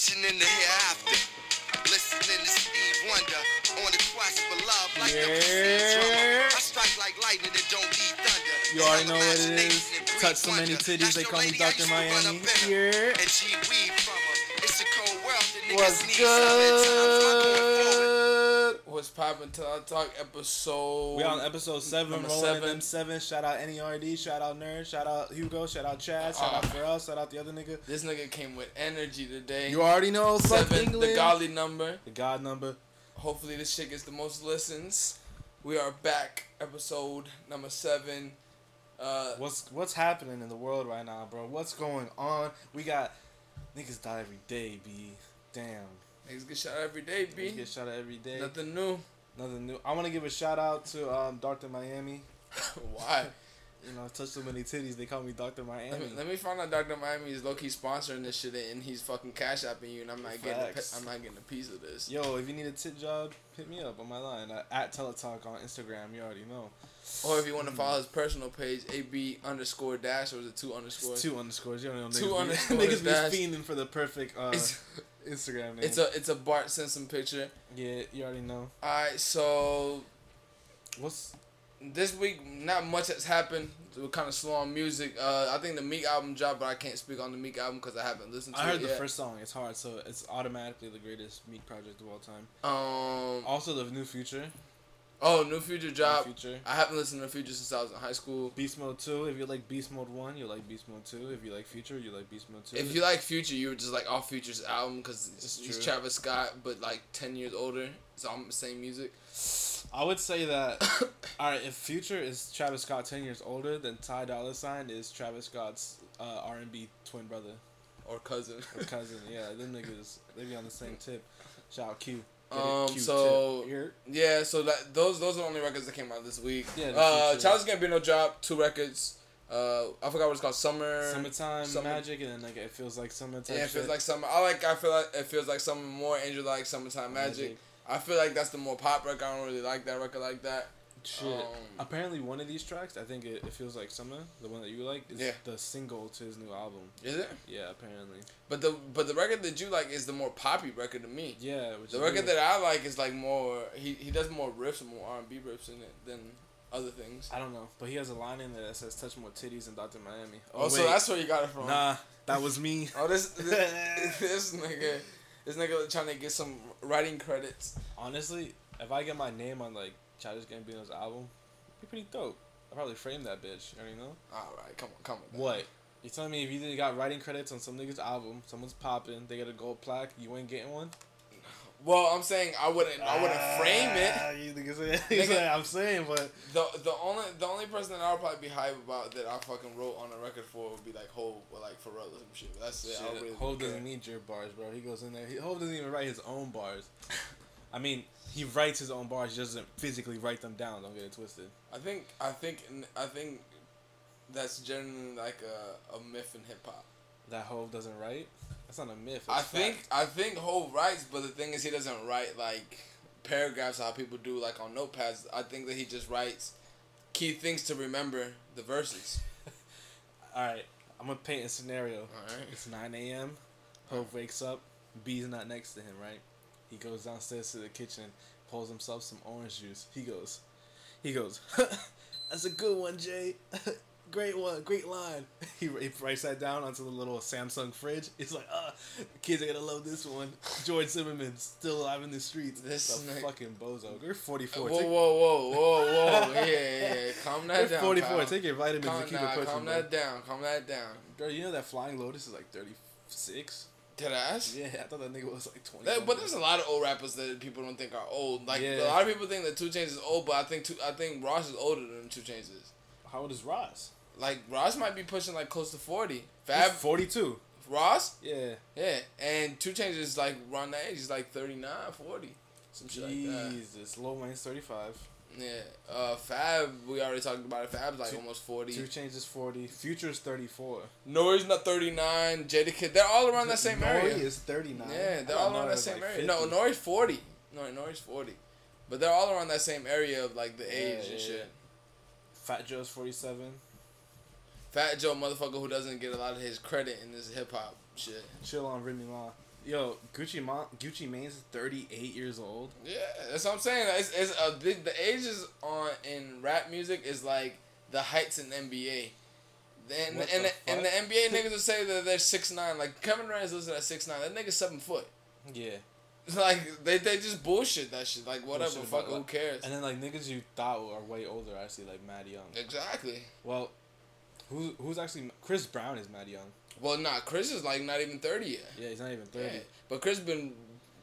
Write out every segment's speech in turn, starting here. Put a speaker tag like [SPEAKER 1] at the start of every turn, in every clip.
[SPEAKER 1] envisioning the hereafter. Listening to Steve Wonder on the quest for love like
[SPEAKER 2] Yeah.
[SPEAKER 1] drummer. I strike like lightning that don't need thunder.
[SPEAKER 2] You already know what it is. Touch so many titties, they call me Dr. Miami. Yeah.
[SPEAKER 1] And G
[SPEAKER 2] What's
[SPEAKER 3] poppin' till I talk episode?
[SPEAKER 2] We on episode seven, rolling
[SPEAKER 3] seven.
[SPEAKER 2] them seven. Shout out NERD, shout out Nerd, shout out Hugo, shout out Chad, shout out
[SPEAKER 3] Ah.
[SPEAKER 2] Pharrell, shout out the other nigga.
[SPEAKER 3] This nigga came with energy today.
[SPEAKER 2] You already know,
[SPEAKER 3] Seven, the godly number.
[SPEAKER 2] The God number.
[SPEAKER 3] Hopefully this shit gets the most listens. We are back, episode number seven. Uh,
[SPEAKER 2] What's what's happening in the world right now, bro? What's going on? We got niggas die every day, b. Damn.
[SPEAKER 3] Niggas get shot every day, B.
[SPEAKER 2] get shot every day.
[SPEAKER 3] Nothing new.
[SPEAKER 2] Nothing new. I want to give a shout out to um, Dr. Miami.
[SPEAKER 3] Why?
[SPEAKER 2] You know, touch so many titties, they call me Dr. Miami.
[SPEAKER 3] Let me, let me find out Dr. Miami is low key sponsoring this shit and he's fucking cash apping you and I'm not getting a,
[SPEAKER 2] Facts.
[SPEAKER 3] I'm not getting a piece of this.
[SPEAKER 2] Yo, if you need a tit job, hit me up on my line uh, at Teletalk on Instagram. You already know.
[SPEAKER 3] Or if you want to follow his personal page, AB underscore dash or is it two underscores?
[SPEAKER 2] It's two underscores. You don't know.
[SPEAKER 3] Two
[SPEAKER 2] niggas be-
[SPEAKER 3] underscores,
[SPEAKER 2] Niggas
[SPEAKER 3] dash.
[SPEAKER 2] be fiending for the perfect uh, Instagram name.
[SPEAKER 3] it's a it's a Bart Simpson picture.
[SPEAKER 2] yeah, you already know.
[SPEAKER 3] Alright, so
[SPEAKER 2] What's
[SPEAKER 3] this week not much has happened. We're kind of slow on music. Uh, I think the Meek album dropped, but I can't speak on the Meek album because I haven't listened to it.
[SPEAKER 2] I heard
[SPEAKER 3] it
[SPEAKER 2] the first song. It's hard, so it's automatically the greatest Meek project of all time.
[SPEAKER 3] Um.
[SPEAKER 2] Also, the new Future.
[SPEAKER 3] Oh, New Future drop.
[SPEAKER 2] Future.
[SPEAKER 3] I haven't listened to Future since I was in high school.
[SPEAKER 2] Beast Mode 2. If you like Beast Mode 1, you like Beast Mode 2. If you like Future, you like Beast Mode 2.
[SPEAKER 3] If you like Future, you were just like off Future's album because
[SPEAKER 2] It's
[SPEAKER 3] he's
[SPEAKER 2] true.
[SPEAKER 3] Travis Scott, but like ten years older. It's all the same music.
[SPEAKER 2] I would say that, alright, if Future is Travis Scott 10 years older, then Ty Dolla Sign is Travis Scott's uh, R&B twin brother
[SPEAKER 3] Or cousin.
[SPEAKER 2] or cousin. yeah, them niggas, they be on the same tip. Shout out Q. Get it?
[SPEAKER 3] Um, so-
[SPEAKER 2] Here.
[SPEAKER 3] yeah, so that those those are the only records that came out this week.
[SPEAKER 2] Yeah, the
[SPEAKER 3] Uh,
[SPEAKER 2] Future.
[SPEAKER 3] Childish Gambino dropped two records. Uh, I forgot what it's called. Summer.
[SPEAKER 2] Summertime
[SPEAKER 3] Summer-
[SPEAKER 2] Magic, and then like it feels like summertime.
[SPEAKER 3] Yeah, it feels
[SPEAKER 2] shit.
[SPEAKER 3] like summer. I like. I feel like it feels like summer more. Angel like summertime magic.
[SPEAKER 2] Magic.
[SPEAKER 3] I feel like that's the more pop record. I don't really like that record like that.
[SPEAKER 2] Shit.
[SPEAKER 3] Um,
[SPEAKER 2] Apparently, one of these tracks, I think it, it feels like summer. The one that you like is
[SPEAKER 3] Yeah.
[SPEAKER 2] the single to his new album.
[SPEAKER 3] Is it?
[SPEAKER 2] Yeah, apparently.
[SPEAKER 3] But the but the record that you like is the more poppy record to me.
[SPEAKER 2] Yeah, which
[SPEAKER 3] The record
[SPEAKER 2] weird.
[SPEAKER 3] that I like is like more. He he does more riffs, and more R and B riffs in it than other things.
[SPEAKER 2] I don't know, but he has a line in there that says "Touch more titties in Dr. Miami."
[SPEAKER 3] Oh, so that's where you got it from.
[SPEAKER 2] nah, that was me.
[SPEAKER 3] Oh, this this, this nigga, this nigga trying to get some writing credits.
[SPEAKER 2] Honestly, if I get my name on like Childish Gambino's album, be pretty dope. I'll probably frame that bitch. You already know.
[SPEAKER 3] All right, come on, come on.
[SPEAKER 2] What? You telling me if you got writing credits on some nigga's album, someone's popping, they get a gold plaque, you ain't getting one?
[SPEAKER 3] Well, I'm saying I wouldn't. I wouldn't ah, frame it.
[SPEAKER 2] You niggas say,
[SPEAKER 3] Nigga.
[SPEAKER 2] say I'm saying, but
[SPEAKER 3] The the only the only person that I would probably be hype about that I fucking wrote on a record for would be like Hov or like Pharrell or some shit. But that's it. I really
[SPEAKER 2] Hov doesn't need your bars, bro. He goes in there. He, Hov doesn't even write his own bars. I mean, he writes his own bars. He doesn't physically write them down. Don't get it twisted.
[SPEAKER 3] I think I think I think that's generally like a, a myth in hip hop.
[SPEAKER 2] That Hov doesn't write. That's not a myth.
[SPEAKER 3] I
[SPEAKER 2] it's
[SPEAKER 3] think
[SPEAKER 2] fact.
[SPEAKER 3] I think Hov writes, but the thing is he doesn't write like paragraphs how people do like on notepads. I think that he just writes key things to remember the verses.
[SPEAKER 2] All right, I'm gonna paint a scenario.
[SPEAKER 3] Alright.
[SPEAKER 2] It's 9 a.m. Hov wakes up. B's not next to him, right? He goes downstairs to the kitchen, pulls himself some orange juice. He goes, he goes, that's a good one, Jay. great one, great line. He, he writes that down onto the little Samsung fridge. He's like, ah, kids are gonna love this one. George Zimmerman still alive in the streets.
[SPEAKER 3] This
[SPEAKER 2] This the
[SPEAKER 3] nigga-
[SPEAKER 2] fucking bozo. You're 44.
[SPEAKER 3] Whoa,
[SPEAKER 2] Take,
[SPEAKER 3] whoa, whoa, whoa, whoa! Yeah, yeah, yeah. Calm that
[SPEAKER 2] you're
[SPEAKER 3] down.
[SPEAKER 2] 44.
[SPEAKER 3] pal.
[SPEAKER 2] Take your vitamins
[SPEAKER 3] calm,
[SPEAKER 2] and keep
[SPEAKER 3] nah,
[SPEAKER 2] it pushing.
[SPEAKER 3] calm
[SPEAKER 2] bro.
[SPEAKER 3] that down. Calm that down.
[SPEAKER 2] Bro, you know that Flying Lotus is like 36?
[SPEAKER 3] Dead ass.
[SPEAKER 2] Yeah, I thought that nigga was like 20.
[SPEAKER 3] That, but there's a lot of old rappers that people don't think are old. Like
[SPEAKER 2] Yeah.
[SPEAKER 3] a lot of people think that Two Chainz is old, but I think two, I think Ross is older than Two Chainz is.
[SPEAKER 2] How old is Ross?
[SPEAKER 3] Like Ross might be pushing like close to forty. Fab
[SPEAKER 2] 42.
[SPEAKER 3] Ross,
[SPEAKER 2] Yeah.
[SPEAKER 3] yeah, and Two Chainz is like around that age. He's like 39, 40. some shit like that.
[SPEAKER 2] Jesus. Lil Wayne's 35.
[SPEAKER 3] Yeah, uh, Fab, we already talked about it. Fab's like
[SPEAKER 2] Two-
[SPEAKER 3] almost forty.
[SPEAKER 2] Two is 40. Future's 34.
[SPEAKER 3] Nori's not thirty nine. Jadakiss, they're all around that same
[SPEAKER 2] Nori
[SPEAKER 3] area.
[SPEAKER 2] Nori is 39.
[SPEAKER 3] Yeah, they're all around that same
[SPEAKER 2] like
[SPEAKER 3] area. No,
[SPEAKER 2] 50.
[SPEAKER 3] Nori's forty. No, Nori's forty, but they're all around that same area of like the age
[SPEAKER 2] yeah,
[SPEAKER 3] and shit.
[SPEAKER 2] Fat Joe's 47.
[SPEAKER 3] Fat Joe, motherfucker, who doesn't get a lot of his credit in this hip hop shit.
[SPEAKER 2] Chill on Remy Ma. Yo, Gucci Ma- Gucci Mane's thirty eight years old.
[SPEAKER 3] Yeah, that's what I'm saying. It's, it's uh, the, the ages on in rap music is like the heights in NBA. And
[SPEAKER 2] What
[SPEAKER 3] and
[SPEAKER 2] the
[SPEAKER 3] the, and the NBA niggas will say that they're six nine. Like Kevin Durant's listed at six nine. That nigga's seven foot.
[SPEAKER 2] Yeah.
[SPEAKER 3] Like they, they just bullshit that shit. Like whatever,
[SPEAKER 2] Bullshit
[SPEAKER 3] fuck
[SPEAKER 2] about-
[SPEAKER 3] who cares?
[SPEAKER 2] And then like niggas you thought are way older, actually like Mad Young.
[SPEAKER 3] Exactly.
[SPEAKER 2] Well, who who's actually Chris Brown is Mad Young.
[SPEAKER 3] Well, nah, Chris is like not even thirty yet.
[SPEAKER 2] Yeah, he's not even thirty.
[SPEAKER 3] Yeah. But Chris been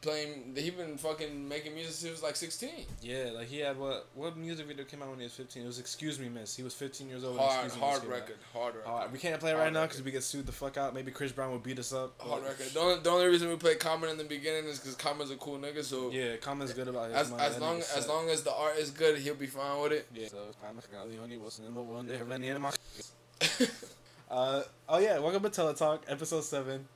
[SPEAKER 3] playing. He been fucking making music since he was like sixteen.
[SPEAKER 2] Yeah, like he had what what music video came out when he was fifteen? It was Excuse Me Miss. He was fifteen years old.
[SPEAKER 3] Hard, hard
[SPEAKER 2] Miss came out.
[SPEAKER 3] record, hard record.
[SPEAKER 2] Hard. We can't play it right now because we get sued the fuck out. Maybe Chris Brown would beat us up.
[SPEAKER 3] Hard record. The only, the only reason we play Common in the beginning is because Common's a cool nigga. So
[SPEAKER 2] Yeah, Common's good about his
[SPEAKER 3] as
[SPEAKER 2] money.
[SPEAKER 3] as long as long as the art is good, he'll be fine with it.
[SPEAKER 2] Yeah. So I'm the only was number one there. Lenny and my- Uh oh yeah, welcome to Teletalk episode seven.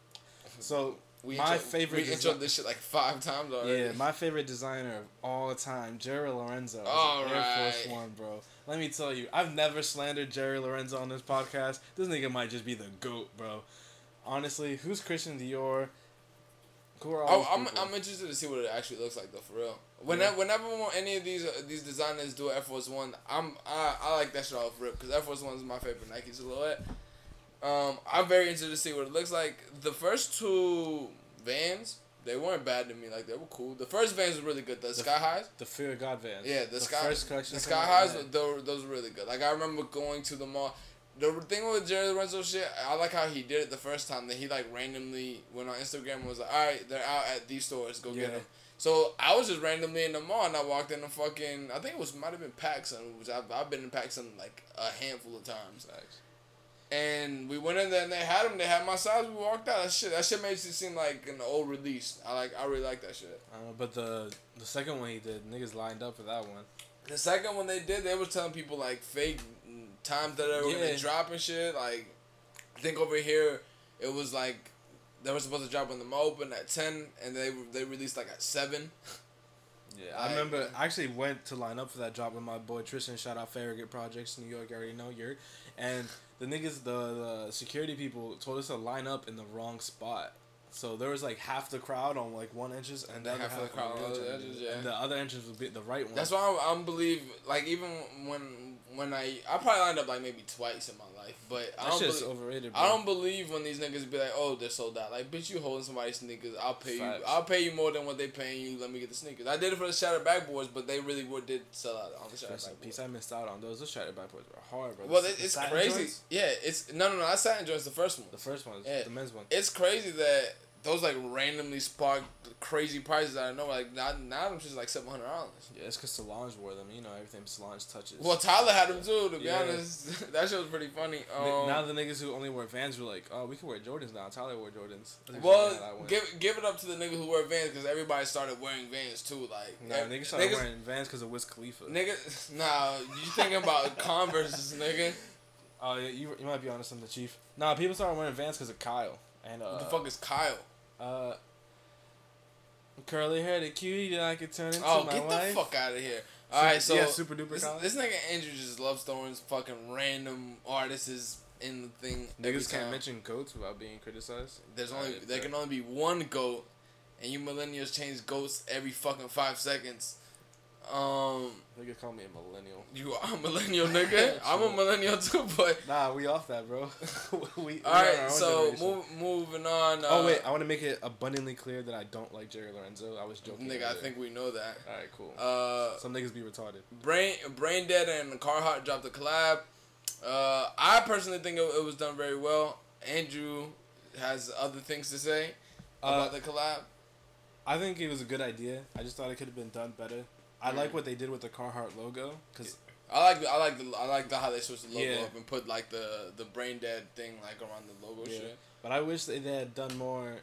[SPEAKER 2] So
[SPEAKER 3] We
[SPEAKER 2] My
[SPEAKER 3] intro,
[SPEAKER 2] favorite
[SPEAKER 3] We introed this shit like five times already.
[SPEAKER 2] yeah, my favorite designer of all time, Jerry Lorenzo.
[SPEAKER 3] All
[SPEAKER 2] Air Force. One, bro. Let me tell you, I've never slandered Jerry Lorenzo on this podcast. This nigga might just be the goat, bro. Honestly, who's Christian Dior? Who are all
[SPEAKER 3] Oh, I'm,
[SPEAKER 2] people?
[SPEAKER 3] I'm interested to see what it actually looks like though, for real. Whenever, whenever any of these uh, these designers do Air Force One, I'm I, I like that shit off rip because Air Force One is my favorite Nike silhouette. Um, I'm very interested to see what it looks like. The first two Vans, they weren't bad to me. Like they were cool. The first Vans were really good. The, Sky Highs.
[SPEAKER 2] the Fear of God Vans.
[SPEAKER 3] Yeah, the, sky,
[SPEAKER 2] first collection.
[SPEAKER 3] the sky highs,
[SPEAKER 2] yeah.
[SPEAKER 3] those, those were really good. Like I remember going to the mall. The thing with Jerry Lorenzo shit, I like how he did it the first time. That he like randomly went on Instagram and was like, "All right, they're out at these stores. Go
[SPEAKER 2] Yeah.
[SPEAKER 3] get them." So I was just randomly in the mall and I walked in the fucking. I think it was might have been PacSun, which I've, I've been in PacSun like a handful of times. And we went in there and they had them. They had my size. We walked out. That shit. That shit makes it seem like an old release. I like. I really like that shit.
[SPEAKER 2] Uh, but the the second one he did, niggas lined up for that one.
[SPEAKER 3] The second one they did, they was telling people like fake times that they were
[SPEAKER 2] Yeah.
[SPEAKER 3] gonna drop and shit. Like, I think over here it was like they were supposed to drop on the opened at ten, and they they released like at seven.
[SPEAKER 2] Yeah, I
[SPEAKER 3] Like-
[SPEAKER 2] remember. I actually went to line up for that job with my boy Tristan. Shout out Farragut Projects, New York. I already know you're. And the niggas, the, the security people told us to line up in the wrong spot. So there was like half the crowd on like one entrance, and,
[SPEAKER 3] And
[SPEAKER 2] the
[SPEAKER 3] then half of the crowd
[SPEAKER 2] on the
[SPEAKER 3] the
[SPEAKER 2] other entrance,
[SPEAKER 3] yeah.
[SPEAKER 2] And the other entrance would be the right one.
[SPEAKER 3] That's why I, I believe like even when when I I probably lined up like maybe twice in my life, but I
[SPEAKER 2] that
[SPEAKER 3] don't believe.
[SPEAKER 2] overrated. Bro.
[SPEAKER 3] I don't believe when these niggas be like, "Oh, they're sold out." Like, bitch, you holding somebody's sneakers. I'll pay
[SPEAKER 2] Facts.
[SPEAKER 3] you. I'll pay you more than what they paying you. Let me get the sneakers. I did it for the Shattered Backboards, but they really were, did sell out on the Shattered
[SPEAKER 2] in
[SPEAKER 3] Backboards.
[SPEAKER 2] peace. I missed out on those. Those shattered backboards were hard, bro.
[SPEAKER 3] Well,
[SPEAKER 2] The-
[SPEAKER 3] it's crazy.
[SPEAKER 2] joints?
[SPEAKER 3] Yeah, it's no, no, no. That satin joint's the first one.
[SPEAKER 2] The first one,
[SPEAKER 3] Yeah.
[SPEAKER 2] the men's one.
[SPEAKER 3] It's crazy that those like randomly sparked crazy prices out of nowhere. Like now, now them just like seven hundred dollars.
[SPEAKER 2] Yeah, it's because Solange wore them. You know everything Solange touches.
[SPEAKER 3] Well, Tyler had them too. To be
[SPEAKER 2] Yeah.
[SPEAKER 3] honest, that shit was pretty funny. Um,
[SPEAKER 2] now the niggas who only wear Vans were like, oh, we can wear Jordans now. Tyler wore Jordans. That's actually how that
[SPEAKER 3] well, give give it up to the niggas who wear Vans because everybody started wearing Vans too. Like
[SPEAKER 2] Nah,
[SPEAKER 3] ev-
[SPEAKER 2] niggas started wearing Vans because of Wiz Khalifa.
[SPEAKER 3] Nigga, nah, you thinking about Converse, nigga?
[SPEAKER 2] oh yeah, you, you might be honest on the chief. Nah, people started wearing Vans because of Kyle and uh,
[SPEAKER 3] What the fuck is Kyle?
[SPEAKER 2] Uh, curly hair, the cutie that I could turn into
[SPEAKER 3] Oh,
[SPEAKER 2] my
[SPEAKER 3] get
[SPEAKER 2] wife.
[SPEAKER 3] the fuck out of here! All right, so
[SPEAKER 2] yeah, super duper
[SPEAKER 3] this, this nigga Andrew just loves throwing fucking random artists in the thing.
[SPEAKER 2] Niggas can't mention goats without being criticized.
[SPEAKER 3] There's only there
[SPEAKER 2] fair.
[SPEAKER 3] can only be one goat, and you millennials change goats every fucking five seconds. Um,
[SPEAKER 2] Niggas call me a millennial.
[SPEAKER 3] you are a millennial nigga. I'm a millennial too, but
[SPEAKER 2] Nah, we off that, bro. we,
[SPEAKER 3] all right. So move, moving on. Uh,
[SPEAKER 2] Oh wait, I want to make it abundantly clear that I don't like Jerry Lorenzo. I was joking.
[SPEAKER 3] nigga, I think we know that.
[SPEAKER 2] All right, cool.
[SPEAKER 3] Uh,
[SPEAKER 2] Some niggas be retarded.
[SPEAKER 3] Brain Brain Dead and Carhartt dropped a collab. Uh, I personally think it, it was done very well. Andrew has other things to say about
[SPEAKER 2] Uh,
[SPEAKER 3] the collab.
[SPEAKER 2] I think it was a good idea. I just thought it could have been done better. I like what they did with the Carhartt logo because
[SPEAKER 3] I like I like the I like the how they switched the logo
[SPEAKER 2] Yeah.
[SPEAKER 3] up and put like the the Brain Dead thing like around the logo
[SPEAKER 2] Yeah.
[SPEAKER 3] shit.
[SPEAKER 2] But I wish they they had done more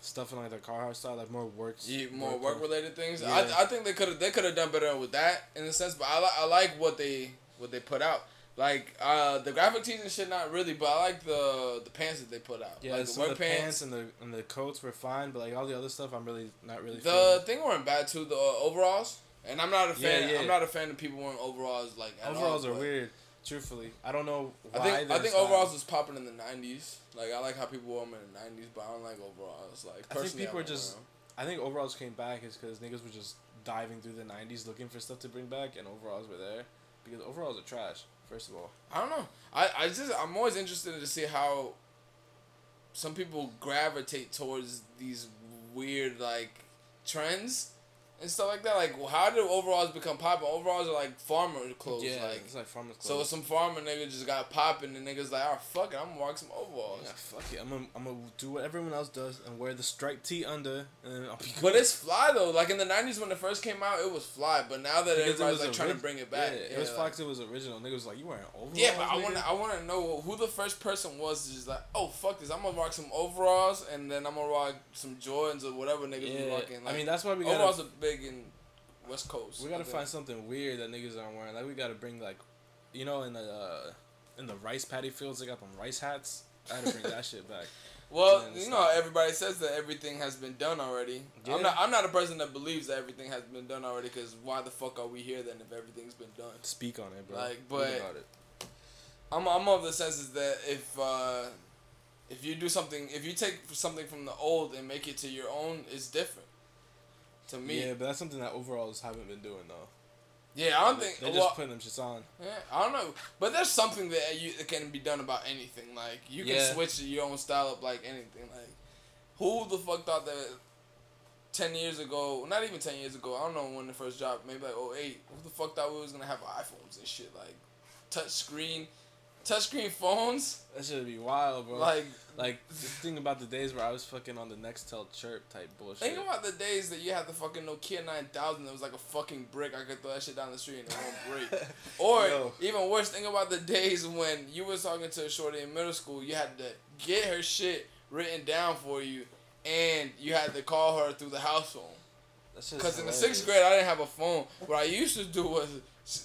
[SPEAKER 2] stuff in like the Carhartt style, like more works.
[SPEAKER 3] Yeah, more work related things.
[SPEAKER 2] Yeah.
[SPEAKER 3] I, I think they could have they could have done better with that in a sense. But I like I like what they what they put out. Like uh, the graphic tees and shit, not really, but I like the the pants that they put out.
[SPEAKER 2] Yeah,
[SPEAKER 3] like
[SPEAKER 2] so the pants and the and the coats were fine, but like all the other stuff, I'm really not really.
[SPEAKER 3] The
[SPEAKER 2] feeling.
[SPEAKER 3] thing weren't bad too. The uh, overalls, and I'm not a fan.
[SPEAKER 2] Yeah, yeah.
[SPEAKER 3] I'm not a fan of people wearing overalls like at
[SPEAKER 2] overalls
[SPEAKER 3] all,
[SPEAKER 2] are weird. Truthfully, I don't know
[SPEAKER 3] I
[SPEAKER 2] why.
[SPEAKER 3] think I think overalls was popping in the '90s. Like I like how people wore them in the '90s, but I don't like overalls. Like
[SPEAKER 2] I think people are
[SPEAKER 3] won't wear
[SPEAKER 2] just- I think overalls came back is because niggas were just diving through the '90s looking for stuff to bring back, and overalls were there because overalls are trash. First of all,
[SPEAKER 3] I don't know. I, I just I'm always interested to see how some people gravitate towards these weird like trends and stuff like that. Like how did overalls become popular? Overalls are like farmer clothes.
[SPEAKER 2] yeah,
[SPEAKER 3] like
[SPEAKER 2] it's like farmers
[SPEAKER 3] so some farmer nigga just got popping and niggas like, oh fuck it, I'm gonna rock some overalls.
[SPEAKER 2] yeah, fuck it. I'm gonna, I'm gonna do what everyone else does and wear the striped tee under, and I'll be.
[SPEAKER 3] But it's fly though. Like in the nineties when it first came out, it was fly. But now that
[SPEAKER 2] Because it
[SPEAKER 3] everybody's like trying to bring it back,
[SPEAKER 2] Yeah, it was
[SPEAKER 3] like-
[SPEAKER 2] Fox. It was original. Niggas was like, you wearing overalls?
[SPEAKER 3] Yeah, but I want I want to know who the first person was. Just like, oh fuck this, I'm gonna rock some overalls and then I'm gonna rock some Jordans or whatever niggas was
[SPEAKER 2] Yeah,
[SPEAKER 3] rocking. Like,
[SPEAKER 2] I mean that's why we
[SPEAKER 3] are big in West Coast.
[SPEAKER 2] we gotta find something weird that niggas aren't wearing. Like we gotta bring like, you know, in the uh, in the rice paddy fields they got them rice hats. I had to bring that shit back.
[SPEAKER 3] Well, you know,
[SPEAKER 2] like-
[SPEAKER 3] everybody says that everything has been done already.
[SPEAKER 2] Yeah.
[SPEAKER 3] I'm not. I'm not a person that believes that everything has been done already. Because why the fuck are we here then if everything's been done?
[SPEAKER 2] Speak on it, bro.
[SPEAKER 3] Like, but-. I'm I'm of the senses that if uh, if you do something, if you take something from the old and make it to your own, it's different. To me,
[SPEAKER 2] Yeah, but that's something that overalls haven't been doing though.
[SPEAKER 3] Yeah, I don't think.
[SPEAKER 2] they're
[SPEAKER 3] well,
[SPEAKER 2] just putting them shits on.
[SPEAKER 3] yeah, I don't know, but there's something that you that can be done about anything. Like you can
[SPEAKER 2] Yeah.
[SPEAKER 3] switch your own style up like anything. Like who the fuck thought that? Ten years ago, not even ten years ago. I don't know when the first dropped. Maybe like 08. Who the fuck thought we was gonna have iPhones and shit like touch screen, touch screen phones?
[SPEAKER 2] That should be wild, bro.
[SPEAKER 3] Like
[SPEAKER 2] like just think about the days where I was fucking on the Nextel chirp type bullshit.
[SPEAKER 3] Think about the days that you had the fucking Nokia 9000 that was like a fucking brick. I could throw that shit down the street and it won't break. Or
[SPEAKER 2] Yo.
[SPEAKER 3] even worse, think about the days when you was talking to a shorty in middle school. You had to get her shit written down for you, and you had to call her through the house phone. Because in the sixth grade, I didn't have a phone. What I used to do was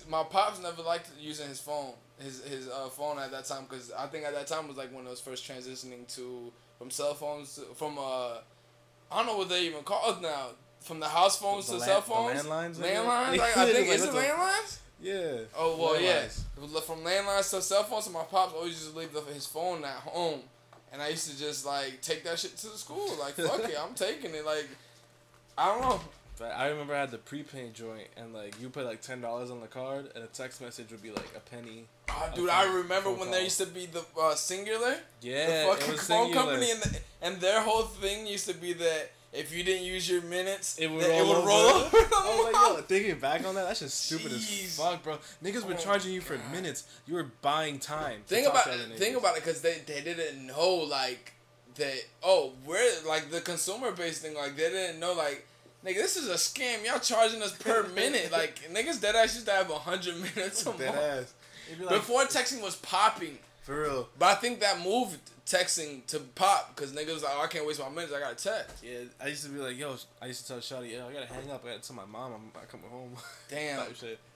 [SPEAKER 3] my pops never liked using his phone, his his uh, phone at that time. Because I think at that time was like when it was first transitioning to from cell phones to, from uh I don't know what they even called now. From the house phones
[SPEAKER 2] The
[SPEAKER 3] to
[SPEAKER 2] land-
[SPEAKER 3] cell
[SPEAKER 2] the
[SPEAKER 3] phones.
[SPEAKER 2] landlines.
[SPEAKER 3] Landlines. Like, I think is it landlines?
[SPEAKER 2] Yeah.
[SPEAKER 3] Oh well, yeah.
[SPEAKER 2] Landlines.
[SPEAKER 3] It From landlines to cell phones, so my pops always used to leave the, his phone at home, and I used to just like take that shit to the school. Like fuck it, I'm taking it. Like I don't know.
[SPEAKER 2] But I remember I had the prepaid joint, and like you put like ten dollars on the card, and a text message would be like a penny.
[SPEAKER 3] Ah,
[SPEAKER 2] A
[SPEAKER 3] dude,
[SPEAKER 2] phone-
[SPEAKER 3] I remember
[SPEAKER 2] phone
[SPEAKER 3] when there used to be the uh, Cingular,
[SPEAKER 2] Yeah,
[SPEAKER 3] the
[SPEAKER 2] it
[SPEAKER 3] fucking
[SPEAKER 2] was
[SPEAKER 3] phone
[SPEAKER 2] Cingular.
[SPEAKER 3] company, and the, and their whole thing used to be that if you didn't use your minutes,
[SPEAKER 2] It would roll
[SPEAKER 3] it would
[SPEAKER 2] over.
[SPEAKER 3] roll over. the
[SPEAKER 2] I was like, thinking back on that, that's just stupid
[SPEAKER 3] Jeez.
[SPEAKER 2] as fuck, bro. Niggas were
[SPEAKER 3] Oh
[SPEAKER 2] charging you for
[SPEAKER 3] God.
[SPEAKER 2] minutes. You were buying time.
[SPEAKER 3] think about it. Think about it, because they they didn't know like that. Oh, we're like the consumer based thing. Like they didn't know like. Nigga, this is a scam. Y'all charging us per minute. Like niggas dead ass used to have hundred minutes a
[SPEAKER 2] Dead
[SPEAKER 3] month.
[SPEAKER 2] ass. Be like,
[SPEAKER 3] Before texting was popping.
[SPEAKER 2] for real.
[SPEAKER 3] But I think that moved texting to pop because niggas was like, oh, I can't waste my minutes. I gotta text.
[SPEAKER 2] Yeah, I used to be like, yo, I used to tell Shotty, yo, I gotta hang up. I gotta tell my mom I'm, I'm coming home.
[SPEAKER 3] Damn.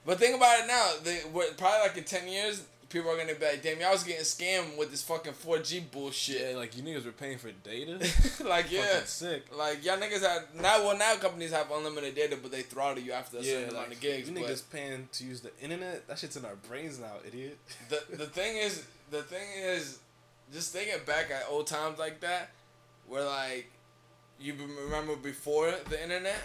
[SPEAKER 3] But think about it now. They, what, probably like in 10 years, people are gonna be like, damn, y'all was getting scammed with this fucking 4G bullshit.
[SPEAKER 2] Yeah, like you niggas were paying for data.
[SPEAKER 3] like, yeah.
[SPEAKER 2] Fucking sick.
[SPEAKER 3] Like, y'all niggas had, now, well, now companies have unlimited data, but they throttle you after a
[SPEAKER 2] Yeah,
[SPEAKER 3] certain amount
[SPEAKER 2] like
[SPEAKER 3] of gigs.
[SPEAKER 2] you niggas paying to use the internet. That shit's in our brains now, idiot.
[SPEAKER 3] the, the thing is, the thing is, just thinking back at old times like that, where like, you remember before the internet?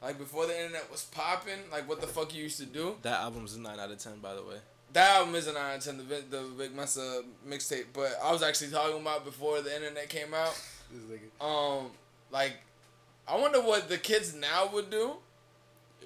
[SPEAKER 3] Like before the internet was popping, like what the fuck you used to do?
[SPEAKER 2] That album's a nine out of ten, by the way.
[SPEAKER 3] That album is an nine ten, the the Big Mesa mixtape. But I was actually talking about before the internet came out. Um, like, I wonder what the kids now would do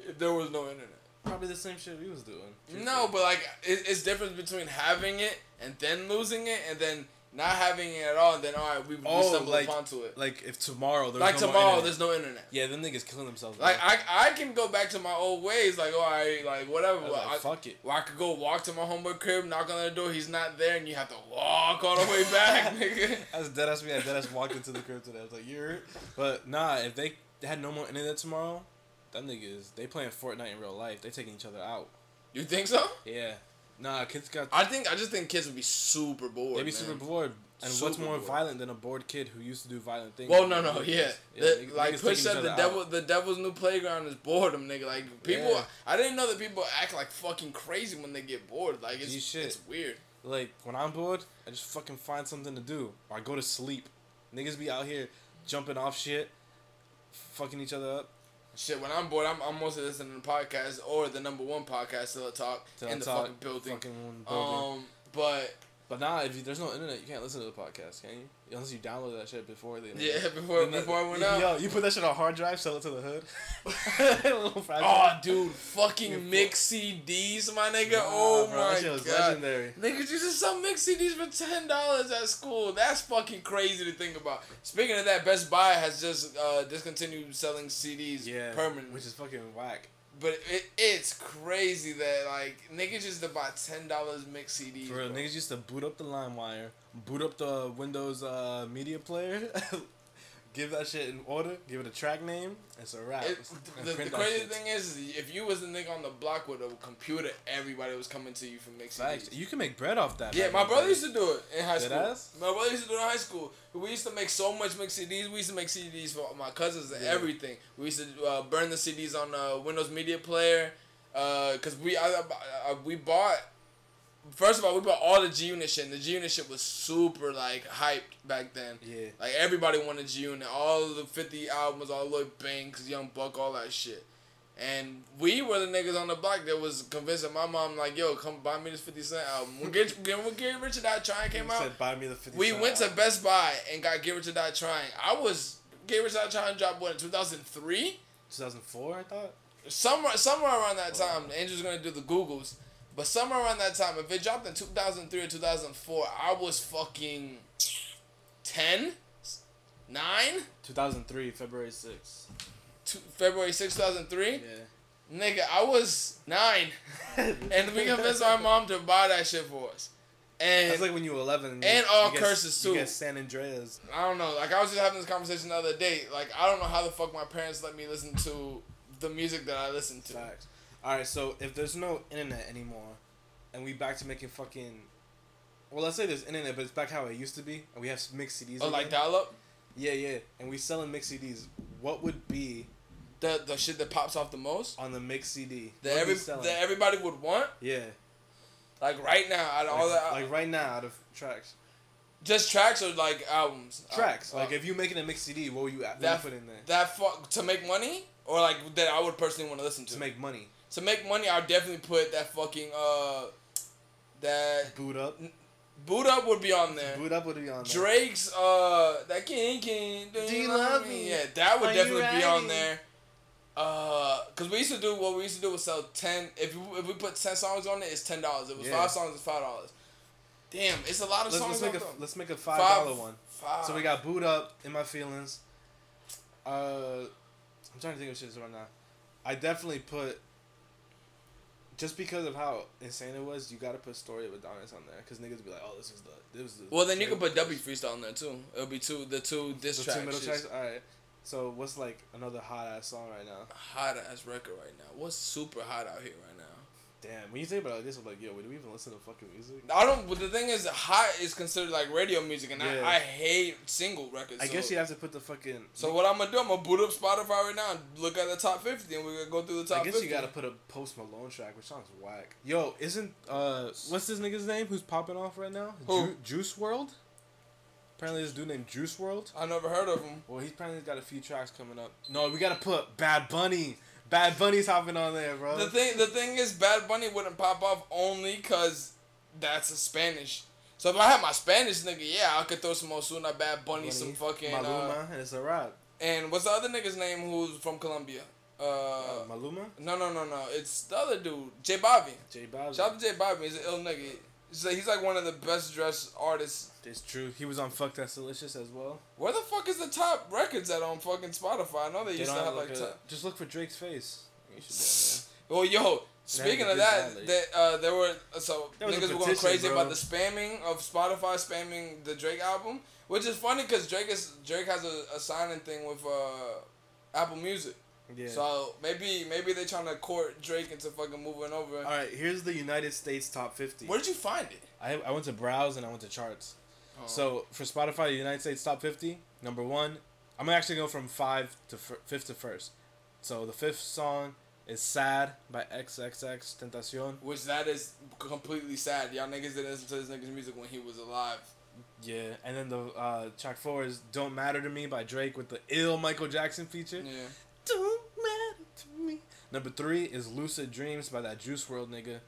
[SPEAKER 3] if there was no internet.
[SPEAKER 2] Probably the same shit we was doing.
[SPEAKER 3] No, but like, it, it's difference between having it and then losing it, and then not having it at all, and then all right, we, we
[SPEAKER 2] Oh,
[SPEAKER 3] stumbled
[SPEAKER 2] like-
[SPEAKER 3] upon to it.
[SPEAKER 2] like if tomorrow there's
[SPEAKER 3] Like
[SPEAKER 2] no
[SPEAKER 3] tomorrow,
[SPEAKER 2] internet.
[SPEAKER 3] there's no internet.
[SPEAKER 2] yeah, them niggas killing themselves.
[SPEAKER 3] Like
[SPEAKER 2] bro.
[SPEAKER 3] I, I can go back to my old ways. Like, all right, like whatever.
[SPEAKER 2] I like,
[SPEAKER 3] I-
[SPEAKER 2] fuck it.
[SPEAKER 3] Well, I could go walk to my homeboy crib, knock on the door, he's not there, and you have to walk all the way back, nigga.
[SPEAKER 2] That's dead ass me. I dead ass walked into the crib today. I was like, you're. But nah, if they had no more internet tomorrow, them niggas they playing Fortnite in real life. They taking each other out.
[SPEAKER 3] You think so?
[SPEAKER 2] Yeah, Nah, kids got.
[SPEAKER 3] I think I just think kids would be super bored.
[SPEAKER 2] They be
[SPEAKER 3] man.
[SPEAKER 2] super bored. And what's more
[SPEAKER 3] bored.
[SPEAKER 2] violent than a bored kid who used to do violent things?
[SPEAKER 3] Well, no, no, yeah. The-
[SPEAKER 2] niggas-
[SPEAKER 3] like
[SPEAKER 2] niggas
[SPEAKER 3] Push said, the devil,
[SPEAKER 2] out.
[SPEAKER 3] the devil's new playground is boredom, nigga. Like people,
[SPEAKER 2] Yeah.
[SPEAKER 3] I didn't know that people act like fucking crazy when they get bored. Like it's
[SPEAKER 2] shit.
[SPEAKER 3] it's weird.
[SPEAKER 2] Like when I'm bored, I just fucking find something to do, or I go to sleep. Niggas be out here jumping off shit, fucking each other up.
[SPEAKER 3] Shit, when I'm bored, I'm, I'm mostly listening to podcasts or the number one podcast, Still Talk,
[SPEAKER 2] Till
[SPEAKER 3] in the
[SPEAKER 2] talk,
[SPEAKER 3] fucking building.
[SPEAKER 2] fucking building.
[SPEAKER 3] Um, but
[SPEAKER 2] but nah, if you, there's no internet, you can't listen to the podcast, can you? Unless you download that shit before the internet.
[SPEAKER 3] yeah, before
[SPEAKER 2] Then that-
[SPEAKER 3] before I went out.
[SPEAKER 2] Yo, you put that shit on hard drive, sell it to the hood.
[SPEAKER 3] Oh, dude, fucking mix CDs, my nigga.
[SPEAKER 2] Nah,
[SPEAKER 3] oh
[SPEAKER 2] bro,
[SPEAKER 3] my
[SPEAKER 2] that shit was
[SPEAKER 3] god.
[SPEAKER 2] legendary.
[SPEAKER 3] Niggas used to sell mix CDs for ten dollars at school. That's fucking crazy to think about. Speaking of that, Best Buy has just uh, discontinued selling CDs
[SPEAKER 2] Yeah,
[SPEAKER 3] permanently.
[SPEAKER 2] which is fucking whack.
[SPEAKER 3] But it, it's crazy that like niggas used to buy ten dollars mix CDs.
[SPEAKER 2] For real,
[SPEAKER 3] bro.
[SPEAKER 2] niggas used to boot up the LimeWire, boot up the Windows uh, Media Player, give that shit in order, give it a track name, it's a rap.
[SPEAKER 3] It, the, the crazy
[SPEAKER 2] shit.
[SPEAKER 3] thing is, is, if you was a nigga on the block with a computer, everybody was coming to you for mix
[SPEAKER 2] Facts. You can make bread off that.
[SPEAKER 3] Yeah, my brother used to do it in high
[SPEAKER 2] Dead
[SPEAKER 3] school.
[SPEAKER 2] ass?
[SPEAKER 3] My brother used to do it in high school. We used to make so much mix CDs. We used to make CDs for my cousins and
[SPEAKER 2] Yeah.
[SPEAKER 3] everything. We used to uh, burn the CDs on uh, Windows Media Player, uh, cause we I, I, we bought. First of all, we bought all the G Unit shit. And the G Unit shit was super like hyped back then.
[SPEAKER 2] Yeah.
[SPEAKER 3] Like everybody wanted G Unit. All the fifty albums, all Lloyd Banks, Young Buck, all that shit. And we were the niggas on the block that was convincing my mom like, "Yo, come buy me this Fifty Cent album." When Get when Get Rich or Die Trying came
[SPEAKER 2] You
[SPEAKER 3] out,
[SPEAKER 2] said buy me the 50
[SPEAKER 3] we
[SPEAKER 2] cent
[SPEAKER 3] went to. Best Buy and got Get Rich or Die Trying. I was Get Rich or Die Trying dropped what in two thousand three,
[SPEAKER 2] 2004, I thought.
[SPEAKER 3] somewhere somewhere around that time. Andrew's gonna do the Googles, but somewhere around that time, if it dropped in two thousand three or two thousand four, I was fucking 10, 9,
[SPEAKER 2] 2003, February 6th.
[SPEAKER 3] two, February six, two thousand three.
[SPEAKER 2] Yeah.
[SPEAKER 3] Nigga, I was nine, and we convinced my mom to buy that shit for us. And
[SPEAKER 2] That's like when you were 11. And, you-
[SPEAKER 3] and all
[SPEAKER 2] you
[SPEAKER 3] curses,
[SPEAKER 2] You
[SPEAKER 3] too.
[SPEAKER 2] get San Andreas.
[SPEAKER 3] I don't know. Like I was just having this conversation the other day. Like I don't know how the fuck my parents let me listen to the music that I listen to.
[SPEAKER 2] Facts. Alright, so if there's no internet anymore, and we back to making fucking. Well, let's say there's internet, but it's back how it used to be, and we have mixed CDs.
[SPEAKER 3] Oh, like dial up.
[SPEAKER 2] Yeah, yeah. And we selling mixed CDs. What would be
[SPEAKER 3] The the shit that pops off the most.
[SPEAKER 2] on the mixed CD?
[SPEAKER 3] That every that everybody would want.
[SPEAKER 2] yeah.
[SPEAKER 3] Like right now, out of
[SPEAKER 2] Like,
[SPEAKER 3] all that,
[SPEAKER 2] like right now, out of tracks.
[SPEAKER 3] just tracks or like albums.
[SPEAKER 2] Tracks.
[SPEAKER 3] Uh,
[SPEAKER 2] like
[SPEAKER 3] uh,
[SPEAKER 2] if you making a mixed CD, what would you, what
[SPEAKER 3] that
[SPEAKER 2] you put in there?
[SPEAKER 3] that fuck to make money or like that I would personally want to listen to.
[SPEAKER 2] To make money.
[SPEAKER 3] To make money, I'd definitely put that fucking uh that
[SPEAKER 2] Boot up.
[SPEAKER 3] boot up would be on there.
[SPEAKER 2] Boot up would be on there.
[SPEAKER 3] Drake's uh that King King do, you love me? Yeah, that would
[SPEAKER 2] Are
[SPEAKER 3] definitely be on there. Uh, cause we used to do what we used to do was sell ten. If we, if we put ten songs on it, it's ten dollars. If it was
[SPEAKER 2] Yeah.
[SPEAKER 3] five songs, it's five dollars. Damn, it's a lot of
[SPEAKER 2] Let's,
[SPEAKER 3] songs.
[SPEAKER 2] let's make a
[SPEAKER 3] on
[SPEAKER 2] let's make a five
[SPEAKER 3] Five-
[SPEAKER 2] dollar one.
[SPEAKER 3] Five.
[SPEAKER 2] So we got boot up in my feelings. Uh, I'm trying to think of shit right now. I definitely put. Just because of how insane it was, you gotta put story of Adidon on there, cause niggas be like, "Oh, this is the this was the."
[SPEAKER 3] Well, then you
[SPEAKER 2] can
[SPEAKER 3] put
[SPEAKER 2] verse."
[SPEAKER 3] W freestyle on there too. It'll be two the two diss
[SPEAKER 2] The
[SPEAKER 3] tracks.
[SPEAKER 2] two middle tracks. All right. So what's like another hot ass song right now?
[SPEAKER 3] Hot ass record right now. What's super hot out here right now?
[SPEAKER 2] Damn, when you think about it like this, I'm like, yo, wait, do we even listen to fucking music?
[SPEAKER 3] I don't. But the thing is, hot is considered like radio music, and
[SPEAKER 2] Yeah.
[SPEAKER 3] I, I hate single records.
[SPEAKER 2] I
[SPEAKER 3] so-
[SPEAKER 2] guess you have to put the fucking.
[SPEAKER 3] So what I'm gonna do? I'm gonna boot up Spotify right now and look at the top fifty, and we're gonna go through the top
[SPEAKER 2] I guess
[SPEAKER 3] 50.
[SPEAKER 2] you gotta put a Post Malone track, which sounds whack. Yo, isn't uh, what's this nigga's name who's popping off right now?
[SPEAKER 3] Who?
[SPEAKER 2] Ju- Juice WRLD. Apparently, this dude named Juice WRLD.
[SPEAKER 3] I never heard of him.
[SPEAKER 2] Well, he's apparently got a few tracks coming up. No, we gotta put Bad Bunny. Bad Bunny's hopping on there, bro.
[SPEAKER 3] The thing, the thing is, Bad Bunny wouldn't pop off only cause that's a Spanish. So if I had my Spanish nigga, yeah, I could throw some Ozuna, Bad Bunny, some fucking.
[SPEAKER 2] Maluma,
[SPEAKER 3] Uh,
[SPEAKER 2] and it's a rap.
[SPEAKER 3] and what's the other nigga's name who's from Colombia? Uh,
[SPEAKER 2] Uh, Maluma,
[SPEAKER 3] no, no, no, no. It's the other dude, J Bobby.
[SPEAKER 2] J Balvin.
[SPEAKER 3] Shout out to J Bobby. He's an ill nigga. He's like, he's like one of the best dressed artists
[SPEAKER 2] It's true. He was on Fuck That's Delicious as well.
[SPEAKER 3] Where the fuck is the top records at on fucking Spotify? I know they,
[SPEAKER 2] They
[SPEAKER 3] used to have like.
[SPEAKER 2] like a-
[SPEAKER 3] top-
[SPEAKER 2] just look for Drake's face. You should
[SPEAKER 3] Well, yo, speaking of that, that uh, there were so
[SPEAKER 2] There
[SPEAKER 3] niggas were going crazy
[SPEAKER 2] bro.
[SPEAKER 3] about the spamming of Spotify spamming the Drake album, which is funny because Drake is Drake has a, a signing thing with uh, Apple Music.
[SPEAKER 2] Yeah.
[SPEAKER 3] So maybe maybe they're trying to court Drake into fucking moving over.
[SPEAKER 2] All right, here's the United States top 50.
[SPEAKER 3] Where did you find it?
[SPEAKER 2] I, I went to browse and I went to charts.
[SPEAKER 3] Oh.
[SPEAKER 2] So for Spotify, the United States top 50, number one, I'm gonna actually go from five to f- fifth to first. So the fifth song is "Sad" by XXXTentacion.
[SPEAKER 3] which that is completely sad. Y'all niggas didn't listen to this nigga's music when he was alive.
[SPEAKER 2] Yeah, and then the uh, track four is "Don't Matter to Me" by Drake with the ill Michael Jackson feature.
[SPEAKER 3] Yeah.
[SPEAKER 2] Don't matter to me. Number three is "Lucid Dreams" by that Juice WRLD nigga.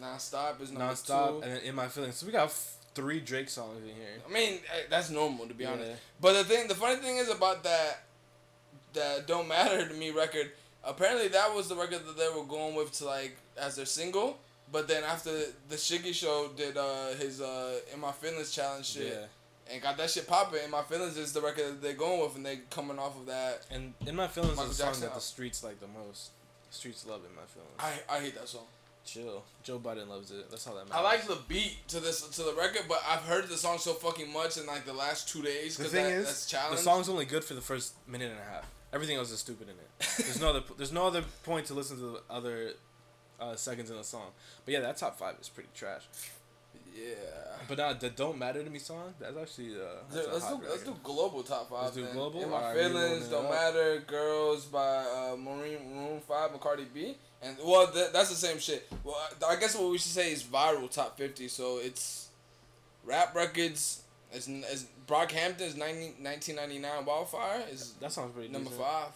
[SPEAKER 3] Non-stop is number
[SPEAKER 2] Nonstop,
[SPEAKER 3] two.
[SPEAKER 2] and then "In My Feelings." So we got f- three Drake songs in here.
[SPEAKER 3] I mean, eh, that's normal to be
[SPEAKER 2] Yeah.
[SPEAKER 3] honest. But the thing, the funny thing is about that, that don't matter to me record. Apparently, that was the record that they were going with to like as their single. But then after the Shiggy Show did uh, his uh, "In My Feelings" challenge shit
[SPEAKER 2] Yeah,
[SPEAKER 3] and got that shit popping. "In My Feelings" is the record that they're going with, and they coming off of that.
[SPEAKER 2] and "In My Feelings"
[SPEAKER 3] Michael
[SPEAKER 2] is a song
[SPEAKER 3] Jackson
[SPEAKER 2] that the streets like the most. Streets love "In My Feelings."
[SPEAKER 3] I I hate that song.
[SPEAKER 2] Chill. Joe Biden loves it. That's how that matters.
[SPEAKER 3] I like the beat to this to the record, but I've heard the song so fucking much in like the last two days
[SPEAKER 2] The
[SPEAKER 3] because
[SPEAKER 2] thing
[SPEAKER 3] that,
[SPEAKER 2] is,
[SPEAKER 3] that's
[SPEAKER 2] the song's only good for the first minute and a half. Everything else is stupid in it. There's no other. There's no other point to listen to the other uh, seconds in the song. But yeah, that top five is pretty trash.
[SPEAKER 3] Yeah.
[SPEAKER 2] But uh, the "Don't Matter to Me" song, that's actually uh, that's
[SPEAKER 3] let's do let's do global top 5
[SPEAKER 2] Let's do global?
[SPEAKER 3] In my feelings don't matter. Girls by uh, Maureen Maroon Five and Cardi B, and well th- that's the same shit. Well, I guess what we should say is viral top fifty. So it's rap records. Is is Brockhampton's 90, 1999 Wildfire is
[SPEAKER 2] That sounds pretty
[SPEAKER 3] number
[SPEAKER 2] decent.
[SPEAKER 3] five.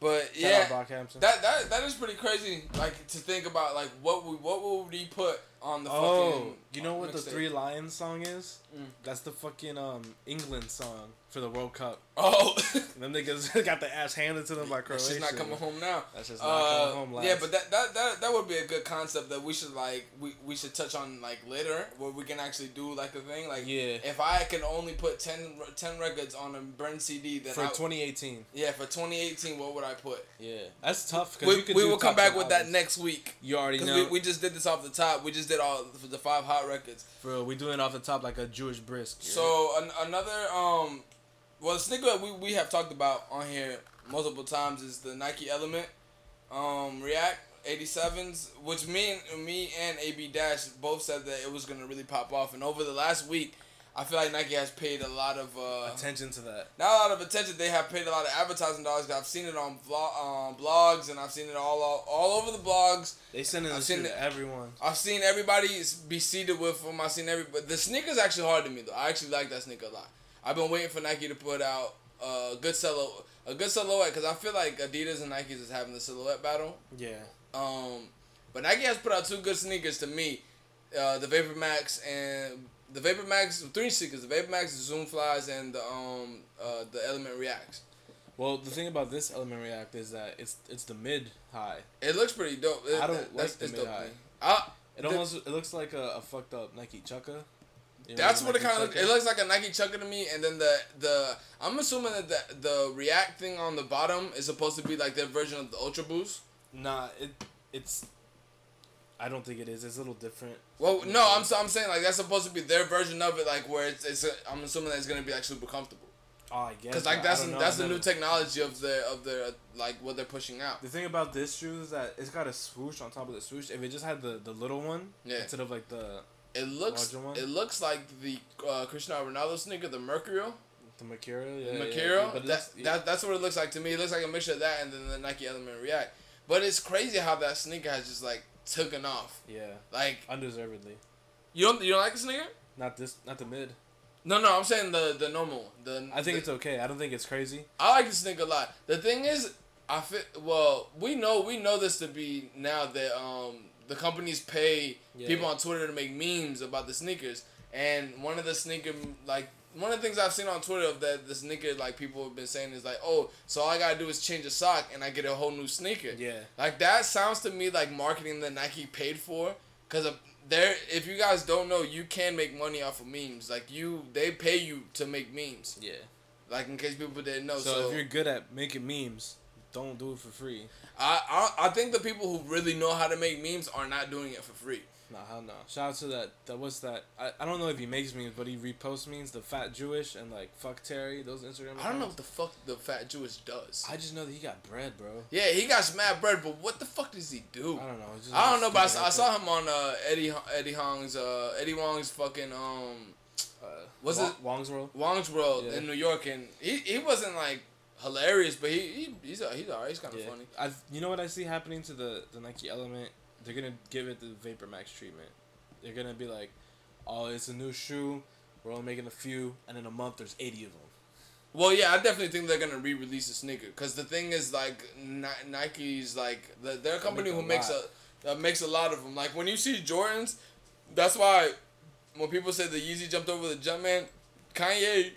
[SPEAKER 3] But yeah, that that that is pretty crazy. Like to think about like what we what would we put on the
[SPEAKER 2] oh,
[SPEAKER 3] fucking.
[SPEAKER 2] You know what the? Three Lions song is?
[SPEAKER 3] Mm.
[SPEAKER 2] That's the fucking um England song for the World Cup.
[SPEAKER 3] Oh,
[SPEAKER 2] Them niggas got the ass handed to them by Croatia.
[SPEAKER 3] she's not coming home now.
[SPEAKER 2] That's just not
[SPEAKER 3] Uh,
[SPEAKER 2] coming home. Lads.
[SPEAKER 3] yeah, but that, that that that would be a good concept that we should like we, we should touch on like later where we can actually do like a thing like
[SPEAKER 2] Yeah.
[SPEAKER 3] if I can only put 10, 10 records on a burn CD that
[SPEAKER 2] for
[SPEAKER 3] I,
[SPEAKER 2] 2018.
[SPEAKER 3] yeah for twenty eighteen what would I put?
[SPEAKER 2] Yeah, that's tough.
[SPEAKER 3] We, we will come back
[SPEAKER 2] 10
[SPEAKER 3] with that next week
[SPEAKER 2] You already know,
[SPEAKER 3] we, we just did this off the top. We just did all the five hot records.
[SPEAKER 2] bro. We doing off the top like a Jewish brisk.
[SPEAKER 3] So an, another um, well, the sneaker that we, we have talked about on here multiple times is the Nike Element, um, React 87s, which me and me and AB Dash both said that it was gonna really pop off. And over the last week, I feel like Nike has paid a lot of uh,
[SPEAKER 2] attention to that.
[SPEAKER 3] not a lot of attention. They have paid a lot of advertising dollars. I've seen it on vlog, um, blogs, and I've seen it all all, all over the blogs.
[SPEAKER 2] They sending
[SPEAKER 3] I've
[SPEAKER 2] this
[SPEAKER 3] seen it-
[SPEAKER 2] to everyone.
[SPEAKER 3] I've seen everybody be seated with them. I've seen every, but the sneaker's actually hard to me though. I actually like that sneaker a lot. I've been waiting for Nike to put out a good silhouette, a good silhouette, because I feel like Adidas and Nikes is having the silhouette battle.
[SPEAKER 2] Yeah,
[SPEAKER 3] Um, but Nike has put out two good sneakers to me, uh, the Vapor Max and the Vapor Max three sneakers, the Vapor Max, the Zoom Flies, and the um uh, the Element Reacts.
[SPEAKER 2] Well, the thing about this Element React is that it's it's the mid high.
[SPEAKER 3] It looks pretty dope. It-
[SPEAKER 2] I don't
[SPEAKER 3] that-
[SPEAKER 2] like the
[SPEAKER 3] it's dope to
[SPEAKER 2] mid-high.
[SPEAKER 3] me. I,
[SPEAKER 2] It
[SPEAKER 3] The-
[SPEAKER 2] almost it looks like a, a fucked up Nike Chukka. You know,
[SPEAKER 3] That's what it kind of looks. It looks like a Nike Chukka to me, and then the the I'm assuming that the the React thing on the bottom is supposed to be like their version of the Ultra Boost.
[SPEAKER 2] Nah, it it's. I don't think it is. It's a little different.
[SPEAKER 3] Well, no, I'm I'm saying like that's supposed to be their version of it, like where it's it's. A, I'm assuming that it's gonna be like super comfortable,
[SPEAKER 2] Oh, I guess.
[SPEAKER 3] because like that's
[SPEAKER 2] don't
[SPEAKER 3] that's the new technology of their of their uh, like what they're pushing out.
[SPEAKER 2] The thing about this shoe is that it's got a swoosh on top of the swoosh. If it just had the, the little one
[SPEAKER 3] Yeah.
[SPEAKER 2] instead of like the
[SPEAKER 3] It looks
[SPEAKER 2] one?
[SPEAKER 3] it looks like the uh, Cristiano Ronaldo sneaker, the Mercurial.
[SPEAKER 2] the Mercurial, yeah,
[SPEAKER 3] The Mercurial.
[SPEAKER 2] yeah, but it
[SPEAKER 3] that,
[SPEAKER 2] looks-
[SPEAKER 3] that that's what it looks like to me. It looks like a mixture of that and then the Nike Element React. But it's crazy how that sneaker has just like taken off.
[SPEAKER 2] yeah,
[SPEAKER 3] Like
[SPEAKER 2] undeservedly.
[SPEAKER 3] you don't you don't like the sneaker?
[SPEAKER 2] Not this, not the mid.
[SPEAKER 3] No, no, I'm saying the the normal. one. The
[SPEAKER 2] I think
[SPEAKER 3] the,
[SPEAKER 2] it's okay. I don't think it's crazy.
[SPEAKER 3] I like the sneaker a lot. The thing is, I fit. Well, we know we know this to be now that um the companies pay
[SPEAKER 2] Yeah.
[SPEAKER 3] people on Twitter to make memes about the sneakers, and one of the sneaker like one of the things I've seen on Twitter of that this sneaker like people have been saying is like, oh, so all I gotta do is change a sock and I get a whole new sneaker.
[SPEAKER 2] Yeah,
[SPEAKER 3] Like that sounds to me like marketing that Nike paid for, because there. If you guys don't know, you can make money off of memes. Like you, they pay you to make memes.
[SPEAKER 2] yeah.
[SPEAKER 3] Like in case people didn't know.
[SPEAKER 2] So,
[SPEAKER 3] So,
[SPEAKER 2] if you're good at making memes, don't do it for free.
[SPEAKER 3] I, I I think the people who really know how to make memes are not doing it for free.
[SPEAKER 2] Nah, hell no. Shout out to that. That was that. I, I don't know if he makes memes, but he reposts memes. The fat Jewish and like FuckJerry. Those Instagram.
[SPEAKER 3] I don't know what the fuck the fat Jewish does.
[SPEAKER 2] I just know that he got bread, bro.
[SPEAKER 3] yeah, he got some mad bread, but what the fuck does he do?
[SPEAKER 2] I don't know. just
[SPEAKER 3] I don't know, but I saw, I saw him on uh, Eddie Eddie Huang's uh, Eddie Huang's fucking um
[SPEAKER 2] Uh,
[SPEAKER 3] Was
[SPEAKER 2] Wong-
[SPEAKER 3] it-
[SPEAKER 2] Huang's World?
[SPEAKER 3] Huang's World
[SPEAKER 2] Yeah.
[SPEAKER 3] in New York, and he, he wasn't like hilarious, but he, he he's a, he's alright. He's kind of
[SPEAKER 2] Yeah.
[SPEAKER 3] funny.
[SPEAKER 2] I you know what I see happening to the the Nike Element? They're gonna give it the Vapor Max treatment. They're gonna be like, oh, it's a new shoe. We're only making a few, and in a month there's eighty of them.
[SPEAKER 3] Well, yeah, I definitely think they're gonna re-release the sneaker because the thing is like Ni- Nike's like the, they're a company who
[SPEAKER 2] a
[SPEAKER 3] makes
[SPEAKER 2] lot.
[SPEAKER 3] a that makes a lot of them. Like when you see Jordans, that's why when people say the Yeezy jumped over the Jumpman, Kanye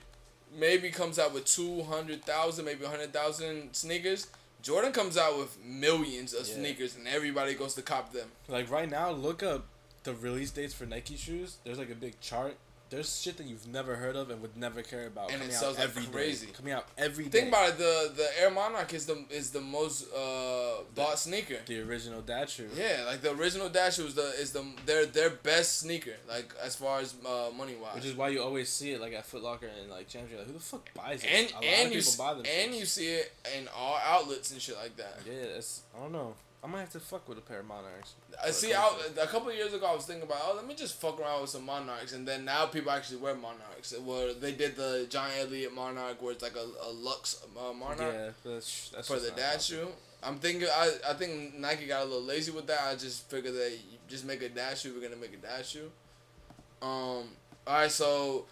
[SPEAKER 3] maybe comes out with two hundred thousand, maybe hundred thousand sneakers. Jordan comes out with millions of
[SPEAKER 2] Yeah.
[SPEAKER 3] sneakers, and everybody goes to cop them.
[SPEAKER 2] Like right now, look up the release dates for Nike shoes. There's like a big chart. There's shit that you've never heard of and would never care about.
[SPEAKER 3] And it
[SPEAKER 2] coming
[SPEAKER 3] sells
[SPEAKER 2] out
[SPEAKER 3] like
[SPEAKER 2] every day.
[SPEAKER 3] crazy.
[SPEAKER 2] Coming out every day.
[SPEAKER 3] Think about it. The the Air Monarch is the is the most uh, bought sneaker.
[SPEAKER 2] the original dad shoe.
[SPEAKER 3] Yeah, like the original Dash was the is the their their best sneaker, like as far as uh, money wise.
[SPEAKER 2] Which is why you always see it like at Foot Locker and like Champs. You're like, who the fuck buys it?
[SPEAKER 3] and
[SPEAKER 2] a lot
[SPEAKER 3] and
[SPEAKER 2] of
[SPEAKER 3] you
[SPEAKER 2] people
[SPEAKER 3] s-
[SPEAKER 2] buy them.
[SPEAKER 3] and you see it in all outlets and shit like that.
[SPEAKER 2] Yeah, it's I don't know. I might have to fuck with a pair of Monarchs.
[SPEAKER 3] I see.
[SPEAKER 2] the
[SPEAKER 3] I, a couple of years ago, I was thinking about, oh, let me just fuck around with some Monarchs, and then now people actually wear Monarchs. Where they did the John Elliott Monarch, where it's like a, a Lux uh, Monarch
[SPEAKER 2] Yeah, that's, that's
[SPEAKER 3] for the dad shoe. I'm thinking, I, I think Nike got a little lazy with that. I just figured that you just make a dad shoe. We're gonna make a dad shoe. Um. All right. So,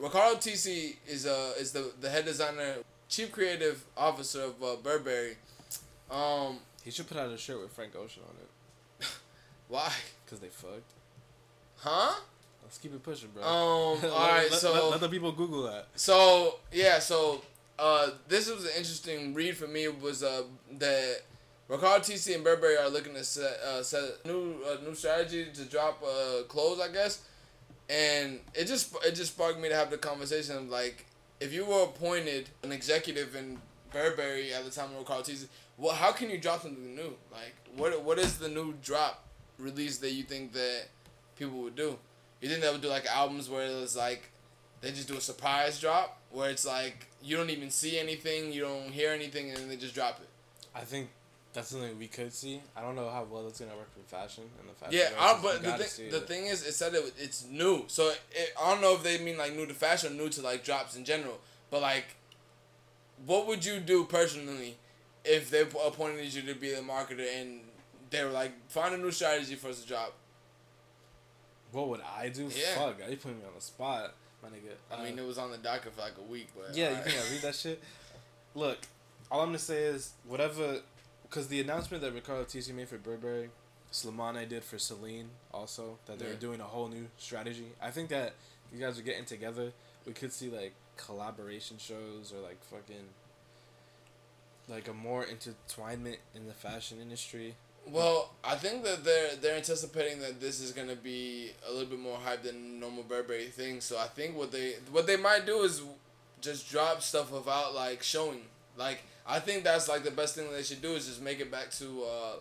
[SPEAKER 3] Riccardo Tisci is uh is the the head designer, chief creative officer of uh, Burberry. Um.
[SPEAKER 2] He should put out a shirt with Frank Ocean on it
[SPEAKER 3] Why?
[SPEAKER 2] because they fucked.
[SPEAKER 3] Huh?
[SPEAKER 2] Let's keep it pushing, bro.
[SPEAKER 3] Um. All right.
[SPEAKER 2] let,
[SPEAKER 3] So.
[SPEAKER 2] let, let the people Google that.
[SPEAKER 3] So yeah, so uh, this was an interesting read for me. Was uh, that Riccardo Tisci and Burberry are looking to set uh, set a new uh, new strategy to drop uh, clothes, I guess, and it just it just sparked me to have the conversation of like if you were appointed an executive in Burberry at the time of Riccardo Tisci, well, how can you drop something new? Like what what is the new drop release that you think that people would do? You think they would do like albums where it's like they just do a surprise drop where it's like you don't even see anything, you don't hear anything, and then they just drop it.
[SPEAKER 2] I think that's something we could see. I don't know how well that's gonna work for fashion and the fashion.
[SPEAKER 3] Yeah,
[SPEAKER 2] world,
[SPEAKER 3] but the thing, the
[SPEAKER 2] it.
[SPEAKER 3] thing is, it said it, it's new, so it, I don't know if they mean like new to fashion, or new to like drops in general. But like, what would you do personally if they appointed you to be the marketer and they were like, find a new strategy for us to drop?
[SPEAKER 2] What would I do?
[SPEAKER 3] Yeah.
[SPEAKER 2] Fuck, you put me on the spot, my nigga.
[SPEAKER 3] I mean, it was on the docket for like a week, but
[SPEAKER 2] Yeah, you can't read that shit? Look, all I'm gonna say is whatever, because the announcement that Riccardo Tisci made for Burberry, Slimane did for Celine also that they were
[SPEAKER 3] Yeah.
[SPEAKER 2] doing a whole new strategy. I think that you guys are getting together. We could see like collaboration shows or like fucking like a more intertwinement in the fashion industry.
[SPEAKER 3] Well, I think that they're they're anticipating that this is gonna be a little bit more hype than normal Burberry thing. So I think what they what they might do is just drop stuff without like showing. Like I think that's like the best thing they should do is just make it back to uh,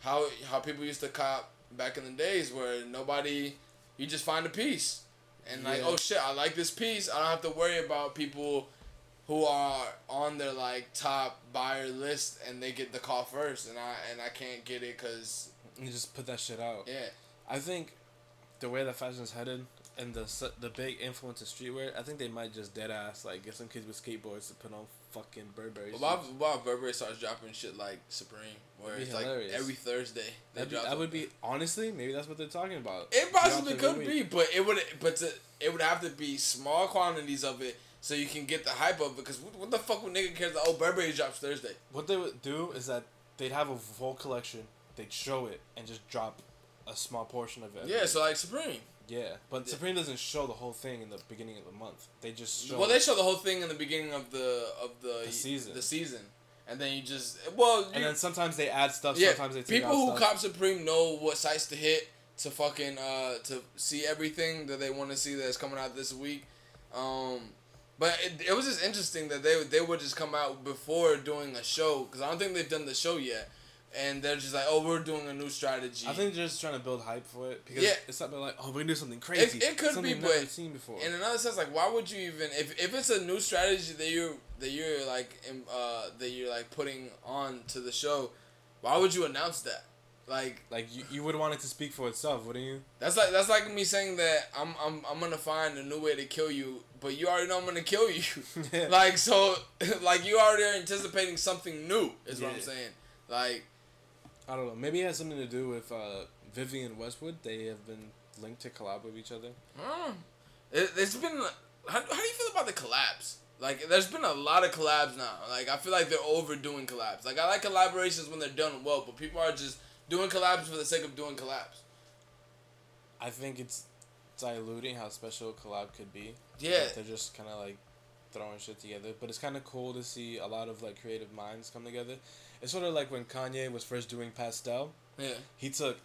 [SPEAKER 3] how how people used to cop back in the days where nobody you just find a piece and like
[SPEAKER 2] Yeah.
[SPEAKER 3] oh shit I like this piece I don't have to worry about people who are on their like top buyer list and they get the call first and I and I can't get it because
[SPEAKER 2] You just put that shit out.
[SPEAKER 3] yeah
[SPEAKER 2] I think the way that fashion is headed and the the big influence of streetwear, I think they might just dead ass like get some kids with skateboards to put on fucking Burberry. Shoes.
[SPEAKER 3] Bob Burberry starts dropping shit like Supreme where it's
[SPEAKER 2] be
[SPEAKER 3] like every Thursday they
[SPEAKER 2] That'd be,
[SPEAKER 3] drop
[SPEAKER 2] that would be honestly maybe that's what they're talking about.
[SPEAKER 3] it possibly could be but it would but to, it would have to be small quantities of it so you can get the hype of it because what, what the fuck would nigga care that oh Burberry drops Thursday
[SPEAKER 2] What they would do is that they'd have a full collection, they'd show it and just drop a small portion of it.
[SPEAKER 3] yeah so like Supreme
[SPEAKER 2] yeah, but. Supreme doesn't show the whole thing in the beginning of the month. They just show.
[SPEAKER 3] well they show the whole thing in the beginning of the of the
[SPEAKER 2] The season.
[SPEAKER 3] the season and then you just well you,
[SPEAKER 2] and then sometimes they add stuff.
[SPEAKER 3] Yeah,
[SPEAKER 2] sometimes they take
[SPEAKER 3] people
[SPEAKER 2] out
[SPEAKER 3] who
[SPEAKER 2] stuff.
[SPEAKER 3] cop Supreme know what sites to hit to fucking uh to see everything that they want to see that's coming out this week. Um, but it, it was just interesting that they would- they would just come out before doing a show because I don't think they've done the show yet. and they're just like, oh, we're doing a new strategy.
[SPEAKER 2] I think they're just trying to build hype for it because
[SPEAKER 3] Yeah.
[SPEAKER 2] it's something like oh we're gonna do something crazy.
[SPEAKER 3] it could
[SPEAKER 2] something
[SPEAKER 3] be,
[SPEAKER 2] never
[SPEAKER 3] but
[SPEAKER 2] seen before.
[SPEAKER 3] in another sense, like, why would you even if if it's a new strategy that you're that you're like uh that you're like putting on to the show, why would you announce that? Like
[SPEAKER 2] like you, you would want it to speak for itself, wouldn't you?
[SPEAKER 3] that's like that's like me saying that I'm I'm I'm gonna find a new way to kill you, but you already know I'm gonna kill you.
[SPEAKER 2] Yeah.
[SPEAKER 3] like so, like you already are anticipating something new. Is what I'm saying. Like
[SPEAKER 2] I don't know. Maybe it has something to do with uh, Vivienne Westwood. They have been linked to collab with each other.
[SPEAKER 3] Mm. It, it's been. How, how do you feel about the collabs? Like, there's been a lot of collabs now. Like, I feel like they're overdoing collabs. Like, I like collaborations when they're done well, but people are just doing collabs for the sake of doing collabs.
[SPEAKER 2] I think it's diluting how special a collab could be.
[SPEAKER 3] Yeah.
[SPEAKER 2] Like, they're just kind of like throwing shit together. But it's kind of cool to see a lot of like creative minds come together. It's sort of like when Kanye was first doing Pastelle.
[SPEAKER 3] Yeah.
[SPEAKER 2] He took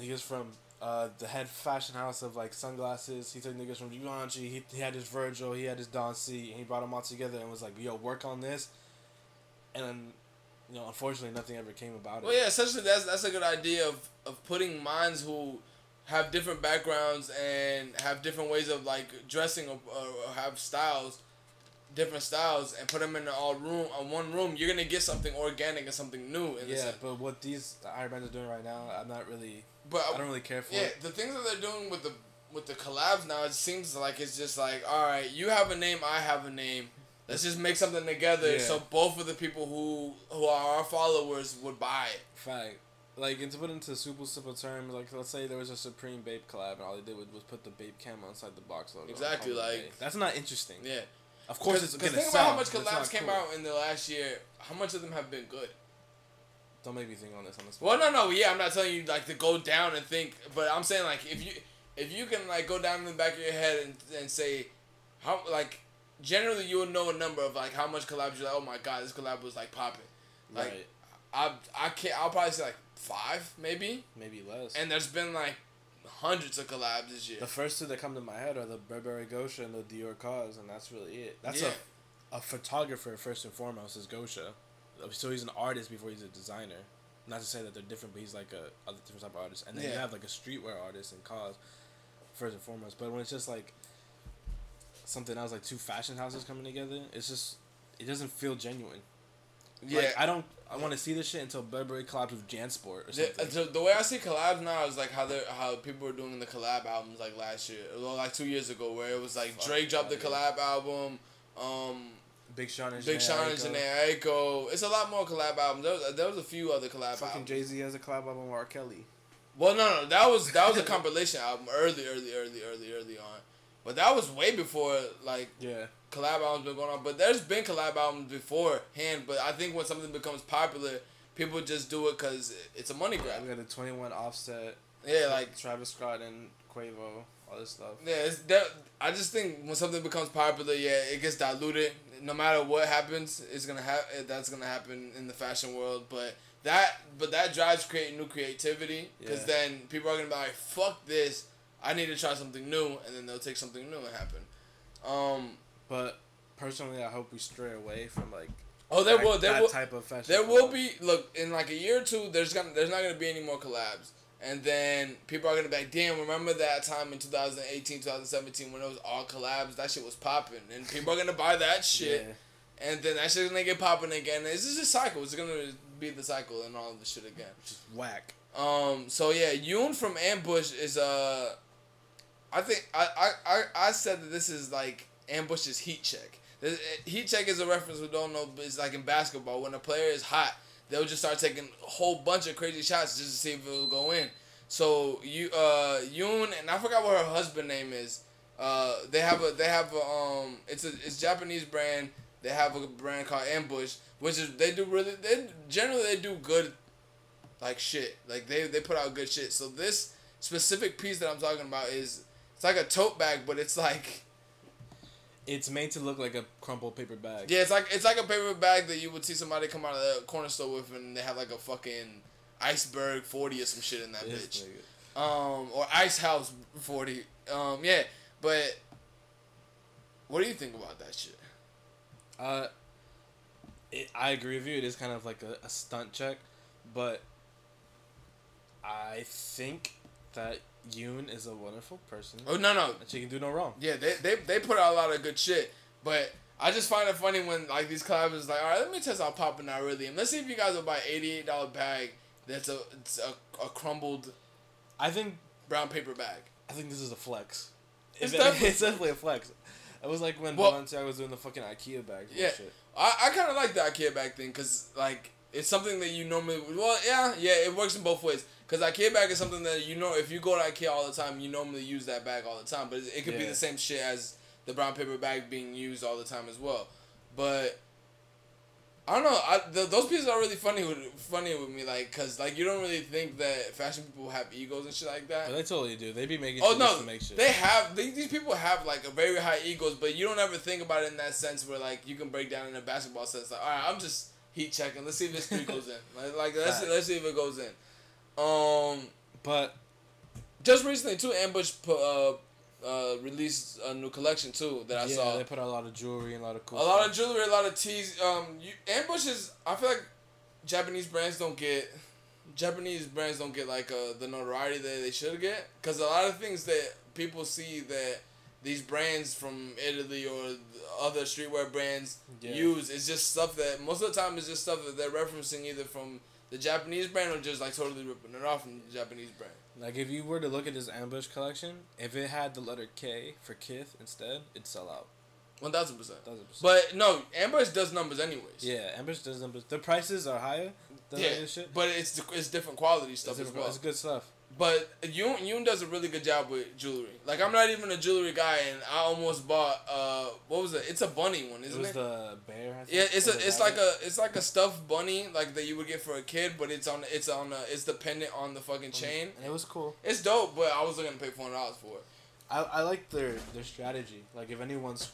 [SPEAKER 2] niggas from uh, the head fashion house of like sunglasses. He took niggas from Givenchy. He, he had his Virgil. He had his Don C. And he brought them all together and was like, "Yo, work on this." And then, you know, unfortunately, nothing ever came about
[SPEAKER 3] Well,
[SPEAKER 2] it.
[SPEAKER 3] Well, yeah, essentially, that's that's a good idea of, of putting minds who have different backgrounds and have different ways of like dressing or, or have styles, different styles, and put them in all room on one room. You're gonna get something organic and something new. In
[SPEAKER 2] Yeah, but what these Iron Bands are doing right now, I'm not really.
[SPEAKER 3] but
[SPEAKER 2] I don't really care for
[SPEAKER 3] Yeah,
[SPEAKER 2] it.
[SPEAKER 3] the things that they're doing with the with the collabs now, it seems like it's just like, all right, you have a name, I have a name. Let's just make something together,
[SPEAKER 2] Yeah.
[SPEAKER 3] so both of the people who who are our followers would buy it.
[SPEAKER 2] Fact. Like, and to put into super simple terms, like, let's say there was a Supreme Bape collab, and all they did was, was put the Bape camo inside the box logo.
[SPEAKER 3] Exactly,
[SPEAKER 2] call it a
[SPEAKER 3] like-.
[SPEAKER 2] That's not interesting.
[SPEAKER 3] Yeah,
[SPEAKER 2] Of course,
[SPEAKER 3] because
[SPEAKER 2] it's gonna
[SPEAKER 3] think
[SPEAKER 2] sell.
[SPEAKER 3] about how much collabs came
[SPEAKER 2] cool.
[SPEAKER 3] out in the last year. How much of them have been good?
[SPEAKER 2] Don't make me think on this. On this.
[SPEAKER 3] Well, no, no, yeah, I'm not telling you like to go down and think, but I'm saying like if you if you can like go down in the back of your head and and say how like generally you will know a number of like how much collabs you're like oh my god this collab was like popping like
[SPEAKER 2] right.
[SPEAKER 3] I I can't I'll probably say like five maybe
[SPEAKER 2] Maybe less.
[SPEAKER 3] and there's been like hundreds of collabs this year
[SPEAKER 2] the first two that come to my head are the Burberry Gosha and the Dior KAWS, and that's really it. That's
[SPEAKER 3] Yeah.
[SPEAKER 2] a, a photographer first and foremost is Gosha, uh, so he's an artist before he's a designer. Not to say that they're different, but he's like a other different type of artist. And then you have like a streetwear artist and KAWS, first and foremost. But when it's just like something else, like two fashion houses coming together, it's just it doesn't feel genuine.
[SPEAKER 3] yeah
[SPEAKER 2] Like, I don't. I want to see this shit until Burberry collabs with Jansport or
[SPEAKER 3] The,
[SPEAKER 2] something.
[SPEAKER 3] the, the way I see collabs now is like how they how people were doing the collab albums like last year or like two years ago where it was like
[SPEAKER 2] Fuck
[SPEAKER 3] Drake dropped the collab album, um,
[SPEAKER 2] Big Sean and
[SPEAKER 3] Big Sean and. Jhené Aiko. It's a lot more collab albums. There was, there was a few other collab
[SPEAKER 2] Fucking
[SPEAKER 3] albums.
[SPEAKER 2] Jay Z has a collab album with R. Kelly.
[SPEAKER 3] Well, no, no, that was that was a compilation album early, early, early, early, early on. But that was way before like
[SPEAKER 2] Yeah.
[SPEAKER 3] collab albums been going on. But there's been collab albums beforehand. But I think when something becomes popular, people just do it because it's a money grab.
[SPEAKER 2] We got the Twenty One Offset.
[SPEAKER 3] Yeah, like
[SPEAKER 2] Travis Scott and Quavo, all this stuff.
[SPEAKER 3] Yeah, it's that. I just think when something becomes popular, yeah, it gets diluted. No matter what happens, it's gonna have that's gonna happen in the fashion world. But that, but that drives creating new creativity because
[SPEAKER 2] Yeah.
[SPEAKER 3] then people are gonna be like, "Fuck this! I need to try something new," and then they'll take something new and happen. Um.
[SPEAKER 2] But personally, I hope we stray away from like
[SPEAKER 3] Oh, there
[SPEAKER 2] that,
[SPEAKER 3] will. There
[SPEAKER 2] that
[SPEAKER 3] will.
[SPEAKER 2] type of fashion.
[SPEAKER 3] There will be look in like a year or two. There's gonna there's not gonna be any more collabs, and then people are gonna be like, damn, remember that time in 2018, 2017 when it was all collabs? That shit was popping, and people are gonna buy that shit,
[SPEAKER 2] Yeah,
[SPEAKER 3] and then that shit's gonna get popping again. It's just a cycle. It's gonna be the cycle and all of the shit again.
[SPEAKER 2] just whack.
[SPEAKER 3] Um. So yeah, Yoon from Ambush is uh, I think I I, I, said that this is like Ambush's heat check. This- Heat check is a reference we don't know, but it's like in basketball when a player is hot, they'll just start taking a whole bunch of crazy shots just to see if it will go in. So you uh Yoon and I forgot what her husband name is. Uh, they have a they have a um it's a it's Japanese brand. They have a brand called Ambush, which is they do really they generally they do good like shit. Like they they put out good shit. So this specific piece that I'm talking about is it's like a tote bag, but it's like
[SPEAKER 2] It's made to look like a crumpled paper bag.
[SPEAKER 3] yeah, it's like it's like a paper bag that you would see somebody come out of the corner store with, and they have like a fucking iceberg forty or some shit in that bitch.
[SPEAKER 2] nigga.
[SPEAKER 3] Um, or ice house forty. Um, yeah, but what do you think about that shit?
[SPEAKER 2] Uh, it, I agree with you. It is kind of like a, a stunt check, but I think that Yoon is a wonderful person.
[SPEAKER 3] Oh no no
[SPEAKER 2] she can do no wrong.
[SPEAKER 3] yeah they, they they put out a lot of good shit, but I just find it funny when like these collabs is like all right let me test how popping I really am. Let's see if you guys will buy eighty eight dollar bag that's a it's a, a crumbled
[SPEAKER 2] I think
[SPEAKER 3] brown paper bag.
[SPEAKER 2] I think this is a flex.
[SPEAKER 3] It's
[SPEAKER 2] it-
[SPEAKER 3] definitely-
[SPEAKER 2] it's definitely a flex. It was like when
[SPEAKER 3] Well-
[SPEAKER 2] Balenciaga was doing the fucking IKEA bag.
[SPEAKER 3] Yeah.
[SPEAKER 2] Shit.
[SPEAKER 3] I, I kind of like the IKEA bag thing because like it's something that you normally well yeah yeah it works in both ways because IKEA bag is something that you know if you go to IKEA all the time you normally use that bag all the time but it, could be the same shit as the brown paper bag being used all the time as well but I don't know I, th- those pieces are really funny with funny with me like because like you don't really think that fashion people have egos and shit like that
[SPEAKER 2] But they totally do. They be making
[SPEAKER 3] Oh no,
[SPEAKER 2] to make shit.
[SPEAKER 3] they have they, these people have like a very high egos, but you don't ever think about it in that sense where like you can break down in a basketball sense. Like, all right, I'm just heat checking. Let's see if this three goes in. Like, like let's see, let's see if it goes in. Um,
[SPEAKER 2] but
[SPEAKER 3] just recently too, Ambush put uh uh released a new collection too that I
[SPEAKER 2] yeah,
[SPEAKER 3] saw.
[SPEAKER 2] they put out a lot of jewelry and a lot of cool.
[SPEAKER 3] A lot of jewelry, a lot of teas. Um, you, Ambush is. I feel like Japanese brands don't get. Japanese brands don't get like uh, the notoriety that they should get because a lot of things that people see that these brands from Italy or other streetwear brands
[SPEAKER 2] Yeah.
[SPEAKER 3] use is just stuff that most of the time is just stuff that they're referencing either from the Japanese brand or just like totally ripping it off from the Japanese brand.
[SPEAKER 2] Like if you were to look at this ambush collection, if it had the letter K for Kith instead, it'd sell out.
[SPEAKER 3] One thousand percent. But no, Ambush does numbers anyways.
[SPEAKER 2] yeah, ambush does numbers. The prices are higher than
[SPEAKER 3] Yeah,
[SPEAKER 2] shit.
[SPEAKER 3] but it's it's different quality
[SPEAKER 2] It's,
[SPEAKER 3] stuff as well.
[SPEAKER 2] it's good stuff.
[SPEAKER 3] But Yoon Yoon does a really good job with jewelry. Like I'm not even a jewelry guy, and I almost bought uh what was it? It's a bunny one,
[SPEAKER 2] It
[SPEAKER 3] isn't
[SPEAKER 2] was
[SPEAKER 3] it?
[SPEAKER 2] the bear.
[SPEAKER 3] Yeah, it's a it's like a it's like a stuffed bunny like that you would get for a kid, but it's on it's on a, it's dependent on the fucking chain.
[SPEAKER 2] And it was cool.
[SPEAKER 3] It's dope, but I was looking to pay four hundred dollars for it.
[SPEAKER 2] I, I like their their strategy. Like if anyone's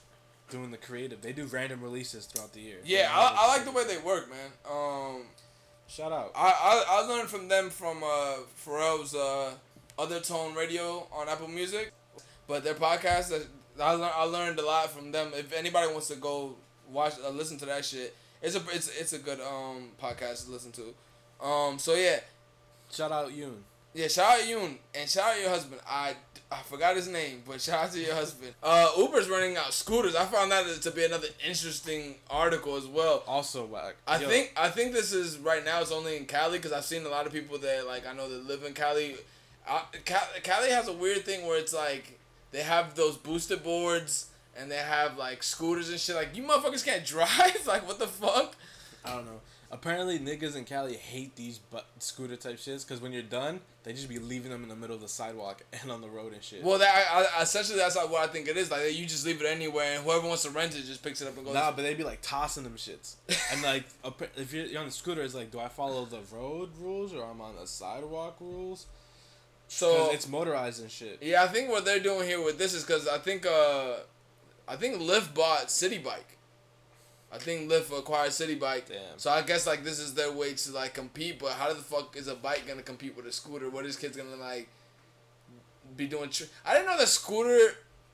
[SPEAKER 2] doing the creative, they do random releases throughout the year.
[SPEAKER 3] Yeah, I, I like the way they work, man. Um,
[SPEAKER 2] Shout out.
[SPEAKER 3] I, I I learned from them from uh Pharrell's uh OTHERtone radio on Apple Music, but their podcast that I learned I learned a lot from them. If anybody wants to go watch uh, listen to that shit, it's a it's it's a good um podcast to listen to. Um, so yeah,
[SPEAKER 2] Shout out Yoon.
[SPEAKER 3] yeah. Shout out Yoon and shout out your husband. I I forgot his name, but shout out to your husband. Uh, Uber's running out scooters. I found that to be another interesting article as well.
[SPEAKER 2] Also whack.
[SPEAKER 3] I
[SPEAKER 2] Yo,
[SPEAKER 3] think I think this is right now. It's only in Cali because I've seen a lot of people that like I know that live in Cali. I, Ca- Cali has a weird thing where it's like they have those boosted boards and they have like scooters and shit. Like you motherfuckers can't drive. like what the fuck?
[SPEAKER 2] I don't know. Apparently, niggas in Cali hate these bu- scooter type shits because when you're done, they just be leaving them in the middle of the sidewalk and on the road and shit.
[SPEAKER 3] Well, that I, I, essentially that's like what I think it is. Like you just leave it anywhere and whoever wants to rent it just picks it up and goes.
[SPEAKER 2] Nah, but they'd be like tossing them shits. And like, if you're, you're on the scooter, it's like, do I follow the road rules or I'm on the sidewalk rules?
[SPEAKER 3] so
[SPEAKER 2] it's motorized and shit.
[SPEAKER 3] yeah, I think what they're doing here with this is because I think uh, I think Lyft bought Citi Bike. I think Lyft acquired Citi Bike.
[SPEAKER 2] Damn.
[SPEAKER 3] So I guess like this is their way to like compete, but how the fuck is a bike gonna compete with a scooter? What is kids gonna like be doing? Tr- I didn't know that scooter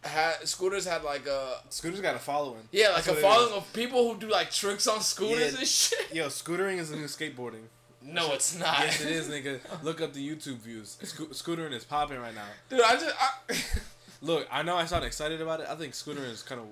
[SPEAKER 3] had scooters had like a
[SPEAKER 2] Scooters got a following.
[SPEAKER 3] yeah like
[SPEAKER 2] That's
[SPEAKER 3] a following of people who do like tricks on scooters
[SPEAKER 2] Yeah.
[SPEAKER 3] and shit.
[SPEAKER 2] Yo, scootering is the new skateboarding.
[SPEAKER 3] No, it's not.
[SPEAKER 2] yes, it is, nigga. Look up the YouTube views. Sco- scootering is popping right now.
[SPEAKER 3] dude. I just I,
[SPEAKER 2] Look, I know I sound excited about it. I think scootering is kind of,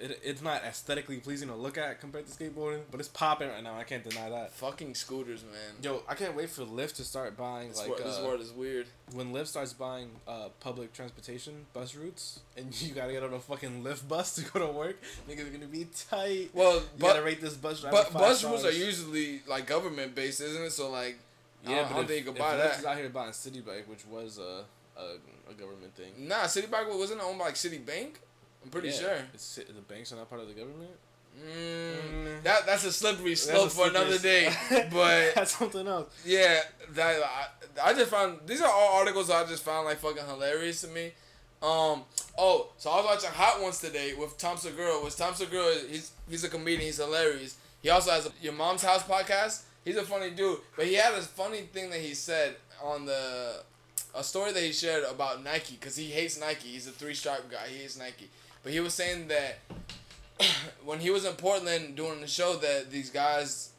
[SPEAKER 2] it, it's not aesthetically pleasing to look at compared to skateboarding, but it's popping right now. I can't deny that.
[SPEAKER 3] fucking scooters, man.
[SPEAKER 2] Yo, I can't wait for Lyft to start buying
[SPEAKER 3] This,
[SPEAKER 2] like
[SPEAKER 3] word, this
[SPEAKER 2] uh,
[SPEAKER 3] word is weird.
[SPEAKER 2] when Lyft starts buying uh, public transportation bus routes, and you gotta get on a fucking Lyft bus to go to work. Niggas are gonna be tight.
[SPEAKER 3] Well,
[SPEAKER 2] You
[SPEAKER 3] but
[SPEAKER 2] gotta rate this bus
[SPEAKER 3] but bus routes are usually like government based, isn't it? So like, I
[SPEAKER 2] Yeah,
[SPEAKER 3] don't, I
[SPEAKER 2] but
[SPEAKER 3] don't
[SPEAKER 2] if,
[SPEAKER 3] think you
[SPEAKER 2] if
[SPEAKER 3] can buy
[SPEAKER 2] Lyft
[SPEAKER 3] that.
[SPEAKER 2] is out here buying Citi Bike, which was a, a, a government thing.
[SPEAKER 3] Nah, Citibank wasn't owned by like Citibank. I'm pretty
[SPEAKER 2] Yeah.
[SPEAKER 3] sure.
[SPEAKER 2] It's, the banks are not part of the government.
[SPEAKER 3] Mm,
[SPEAKER 2] Mm.
[SPEAKER 3] that that's a slippery slope
[SPEAKER 2] a
[SPEAKER 3] for another day. But
[SPEAKER 2] that's something else.
[SPEAKER 3] yeah, that I, I just found these are all articles I just found like fucking hilarious to me. Um. Oh, so I was watching Hot Ones today with Tom Segura. Was Tom Segura? He's he's a comedian. He's hilarious. He also has a Your Mom's House podcast. He's a funny dude. But he had this funny thing that he said on the a story that he shared about Nike because he hates Nike. He's a three stripe guy. He hates Nike. But he was saying that when he was in Portland doing the show, that these guys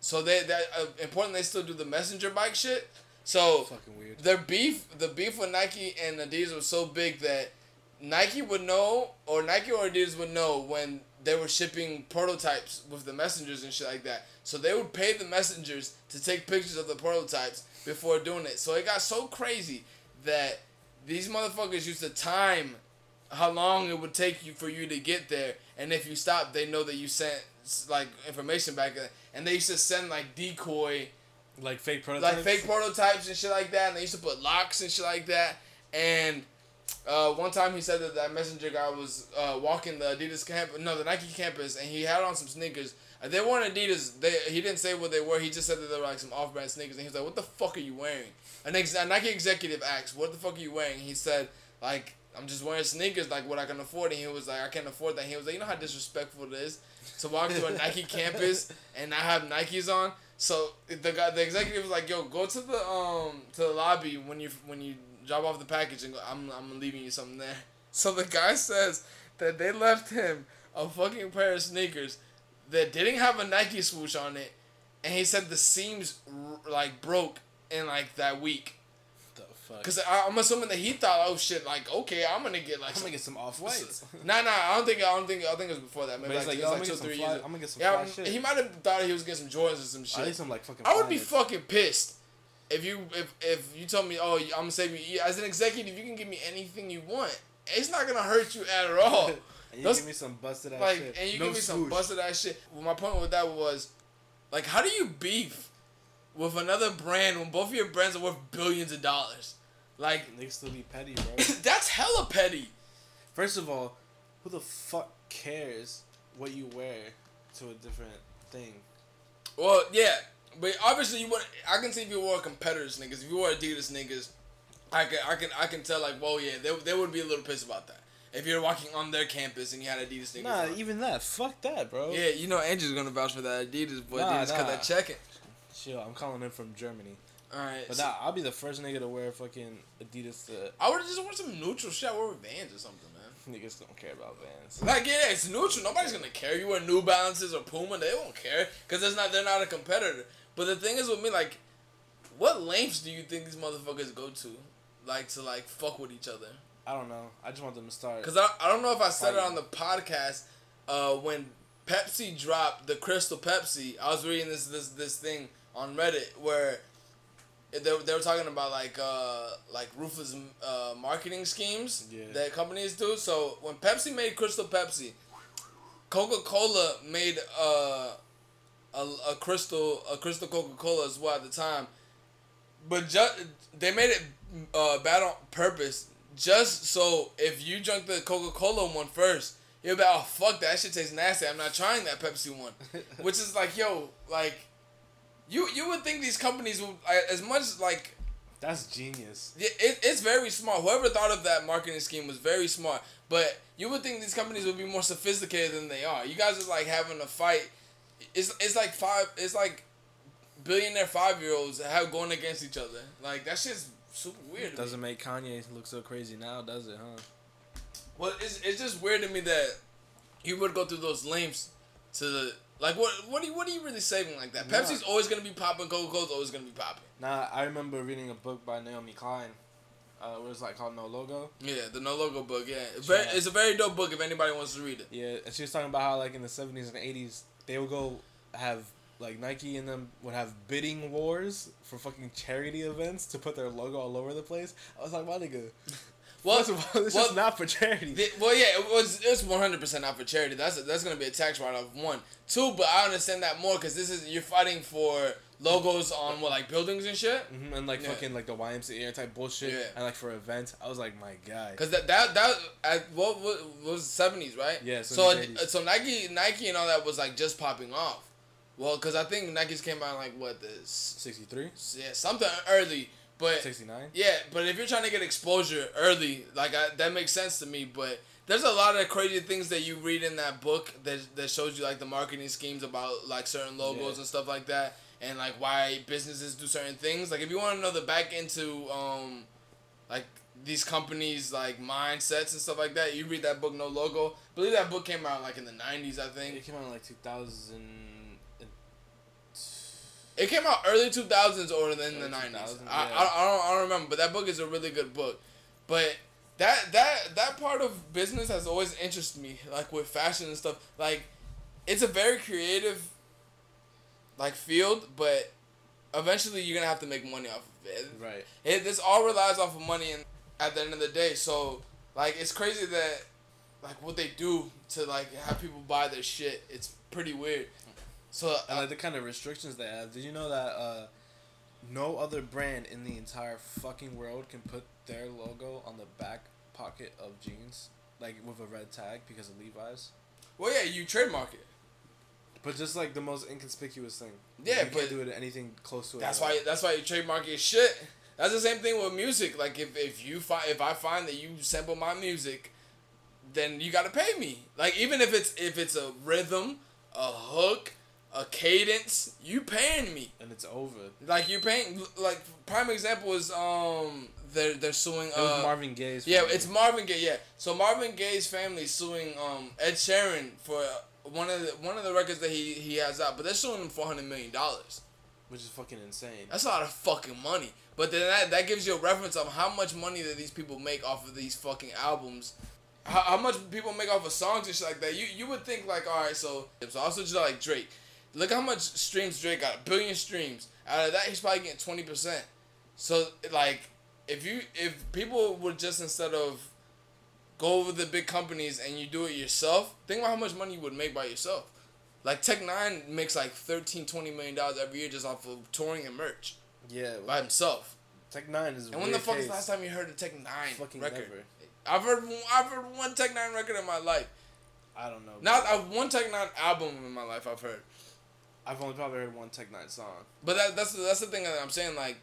[SPEAKER 3] So they that uh, important. They still do the messenger bike shit. So
[SPEAKER 2] Fucking weird.
[SPEAKER 3] their beef, the beef with Nike and Adidas was so big that Nike would know, or Nike or Adidas would know when they were shipping prototypes with the messengers and shit like that. So they would pay the messengers to take pictures of the prototypes before doing it. So it got so crazy that these motherfuckers used to time how long it would take you for you to get there, and if you stop, they know that you sent like information back, and they used to send like decoy
[SPEAKER 2] Like fake prototypes.
[SPEAKER 3] like fake prototypes and shit like that, and they used to put locks and shit like that. And uh, one time he said that that messenger guy was uh, walking the Adidas campus, no, the Nike campus, and he had on some sneakers. Uh, they weren't Adidas. They he didn't say what they were. He just said that they were like some off-brand sneakers, and he was like, "What the fuck are you wearing?" An ex- a Nike executive asked, "What the fuck are you wearing?" He said, "Like." I'm just wearing sneakers like what I can afford, and he was like, I can't afford that. He was like, you know how disrespectful it is to walk to a Nike campus and not have Nikes on. So the guy, the executive was like, "Yo, go to the um to the lobby when you when you drop off the package and go, I'm I'm leaving you something there." So the guy says that they left him a fucking pair of sneakers that didn't have a Nike swoosh on it, and he said the seams r- like broke in like that week.
[SPEAKER 2] The fuck.
[SPEAKER 3] Cause I, I'm assuming that he thought, oh shit, like okay, I'm gonna get like
[SPEAKER 2] I'm
[SPEAKER 3] some
[SPEAKER 2] gonna get some off whites.
[SPEAKER 3] Nah, nah, I don't think I don't think I think it was before that. Maybe
[SPEAKER 2] But it's
[SPEAKER 3] like,
[SPEAKER 2] like,
[SPEAKER 3] it
[SPEAKER 2] yo,
[SPEAKER 3] was
[SPEAKER 2] I'm
[SPEAKER 3] like
[SPEAKER 2] gonna
[SPEAKER 3] two,
[SPEAKER 2] get some
[SPEAKER 3] three
[SPEAKER 2] fly-
[SPEAKER 3] years.
[SPEAKER 2] I'm gonna get some
[SPEAKER 3] yeah,
[SPEAKER 2] fly shit.
[SPEAKER 3] he might have thought he was getting some Jordans or some
[SPEAKER 2] I
[SPEAKER 3] shit.
[SPEAKER 2] need some like fucking.
[SPEAKER 3] I would be fucking pissed if you if if you told me, oh, I'm gonna save you as an executive, you can give me anything you want. It's not gonna hurt you at all.
[SPEAKER 2] and you
[SPEAKER 3] Those-
[SPEAKER 2] give me some busted ass
[SPEAKER 3] like,
[SPEAKER 2] shit.
[SPEAKER 3] and you
[SPEAKER 2] no
[SPEAKER 3] give me some
[SPEAKER 2] swoosh.
[SPEAKER 3] busted ass shit. Well, my point with that was, like, how do you beef with another brand when both of your brands are worth billions of dollars? Like,
[SPEAKER 2] They still be petty, bro.
[SPEAKER 3] that's hella petty.
[SPEAKER 2] First of all, who the fuck cares what you wear to a different thing?
[SPEAKER 3] Well, yeah, but obviously you want. I can see if you were competitors niggas. If you were Adidas niggas, I can I can I can tell like, whoa, yeah, they, they would be a little pissed about that. If you're walking on their campus and you had Adidas niggas.
[SPEAKER 2] Nah,
[SPEAKER 3] on.
[SPEAKER 2] even that. Fuck that, bro.
[SPEAKER 3] yeah, you know Andrew's gonna vouch for that Adidas boy.
[SPEAKER 2] Nah,
[SPEAKER 3] Adidas cut
[SPEAKER 2] nah.
[SPEAKER 3] that checking.
[SPEAKER 2] Chill. I'm calling him from Germany.
[SPEAKER 3] All right,
[SPEAKER 2] But
[SPEAKER 3] so
[SPEAKER 2] nah, I'll be the first nigga to wear fucking Adidas. To,
[SPEAKER 3] I would just want some neutral shit. I wear Vans or something, man.
[SPEAKER 2] niggas don't care about Vans.
[SPEAKER 3] Like yeah, it's neutral. Nobody's gonna care. You wear New Balances or Puma, they won't care because it's not. They're not a competitor. But the thing is with me, like, what lengths do you think these motherfuckers go to, like to like fuck with each other?
[SPEAKER 2] I don't know. I just want them to start.
[SPEAKER 3] Because I, I don't know if I said it on the podcast. Uh, when Pepsi dropped the Crystal Pepsi, I was reading this this this thing on Reddit where they, they were talking about like uh like ruthless uh, marketing schemes
[SPEAKER 2] Yeah.
[SPEAKER 3] that companies do. So when Pepsi made Crystal Pepsi, Coca Cola made uh, a a crystal a crystal Coca Cola as well at the time, but just they made it uh, bad on purpose just so if you drink the Coca Cola one first, you'll be like, oh fuck that shit tastes nasty. I'm not trying that Pepsi one, which is like yo like. You, you would think these companies would as much like
[SPEAKER 2] That's genius.
[SPEAKER 3] yeah, it, it's very smart. Whoever thought of that marketing scheme was very smart. But you would think these companies would be more sophisticated than they are. You guys are like having a fight. It's it's like five. It's like billionaire five year olds have going against each other. Like that shit's super weird.
[SPEAKER 2] Doesn't make Kanye look so crazy now, does it, huh?
[SPEAKER 3] Well, it's it's just weird to me that you would go through those lengths to like what what are you what are you really saving like that?
[SPEAKER 2] Nah.
[SPEAKER 3] Pepsi's always gonna be popping. Coca Cola's always gonna be popping.
[SPEAKER 2] Nah, I remember reading a book by Naomi Klein. Uh, it was like called No Logo.
[SPEAKER 3] Yeah, the no logo book. Yeah, it's, very, it's a very dope book if anybody wants to read it.
[SPEAKER 2] Yeah, and she was talking about how like in the seventies and eighties they would go have like Nike and them would have bidding wars for fucking charity events to put their logo all over the place. I was like, my nigga.
[SPEAKER 3] Well,
[SPEAKER 2] First of all, this
[SPEAKER 3] well,
[SPEAKER 2] is not for charity.
[SPEAKER 3] The- well, yeah, it was it's one hundred percent not for charity. That's that's gonna be a tax write off. One, two, but I understand that more because this is you're fighting for logos on what like buildings and shit.
[SPEAKER 2] hmm and like
[SPEAKER 3] Yeah.
[SPEAKER 2] fucking like the YMCA type bullshit,
[SPEAKER 3] Yeah.
[SPEAKER 2] and like for events, I was like, my guy.
[SPEAKER 3] Cause that that that at what, what was seventies right?
[SPEAKER 2] Yeah,
[SPEAKER 3] So
[SPEAKER 2] 70s, 80s.
[SPEAKER 3] so Nike Nike and all that was like just popping off. Well, cause I think Nikes came out in, like what the
[SPEAKER 2] Sixty three,
[SPEAKER 3] yeah something early, but
[SPEAKER 2] sixty nine.
[SPEAKER 3] Yeah, but if you're trying to get exposure early, like I, that makes sense to me. But there's a lot of crazy things that you read in that book that that shows you like the marketing schemes about like certain logos
[SPEAKER 2] Yeah.
[SPEAKER 3] and stuff like that, and like why businesses do certain things. Like if you want to know the back into um, like these companies like mindsets and stuff like that, you read that book No Logo. I believe that book came out like in the '90s, I think.
[SPEAKER 2] It came out in like two thousand
[SPEAKER 3] It came out early two thousands or in the nineties.
[SPEAKER 2] 2000s,
[SPEAKER 3] I. I, I don't I don't remember, but that book is a really good book. But that that that part of business has always interested me, like with fashion and stuff. Like, it's a very creative, like field, but eventually you're gonna have to make money off of it.
[SPEAKER 2] Right.
[SPEAKER 3] It this all relies off of money, and at the end of the day, so like it's crazy that like what they do to like have people buy their shit. It's pretty weird. So
[SPEAKER 2] And
[SPEAKER 3] uh,
[SPEAKER 2] like the kind of restrictions they have. Did you know that uh, no other brand in the entire fucking world can put their logo on the back pocket of jeans, like with a red tag because of Levi's?
[SPEAKER 3] well, yeah, you trademark it.
[SPEAKER 2] But just like the most inconspicuous thing.
[SPEAKER 3] Yeah,
[SPEAKER 2] you
[SPEAKER 3] but-
[SPEAKER 2] can't do it anything close to it.
[SPEAKER 3] That's
[SPEAKER 2] all.
[SPEAKER 3] why. That's why you trademark your shit. That's the same thing with music. Like if, if you find if I find that you sample my music, then you gotta pay me. Like even if it's if it's a rhythm, a hook, a cadence, you paying me.
[SPEAKER 2] And it's over.
[SPEAKER 3] Like you paying. Like prime example is um they're they're suing.
[SPEAKER 2] It was
[SPEAKER 3] uh,
[SPEAKER 2] Marvin Gaye's.
[SPEAKER 3] Yeah,
[SPEAKER 2] family.
[SPEAKER 3] it's Marvin Gaye. Yeah, so Marvin Gaye's family suing um Ed Sheeran for uh, one of the one of the records that he he has out, but they're suing him for hundred million dollars.
[SPEAKER 2] which is fucking insane.
[SPEAKER 3] That's a lot of fucking money. But then that, that gives you a reference of how much money that these people make off of these fucking albums. How, how much people make off of songs and shit like that. You you would think like, all right, so so also just like Drake. Look how much streams Drake got. A billion streams. Out of that, he's probably getting twenty percent. So like, if you if people would just instead of go over the big companies and you do it yourself, think about how much money you would make by yourself. Like Tech N9ne makes like 13, 20 million dollars every year just off of touring and merch
[SPEAKER 2] Yeah,
[SPEAKER 3] by himself.
[SPEAKER 2] Tech N9ne is.
[SPEAKER 3] And when the fuck is the last time you heard a Tech N9ne
[SPEAKER 2] Fucking
[SPEAKER 3] record?
[SPEAKER 2] never.
[SPEAKER 3] I've heard I've heard one Tech N9ne record in my life.
[SPEAKER 2] I don't know.
[SPEAKER 3] Not I've one Tech N9ne album in my life. I've heard,
[SPEAKER 2] I've only probably heard one Tech N9ne song.
[SPEAKER 3] but that, that's that's the thing that I'm saying. Like,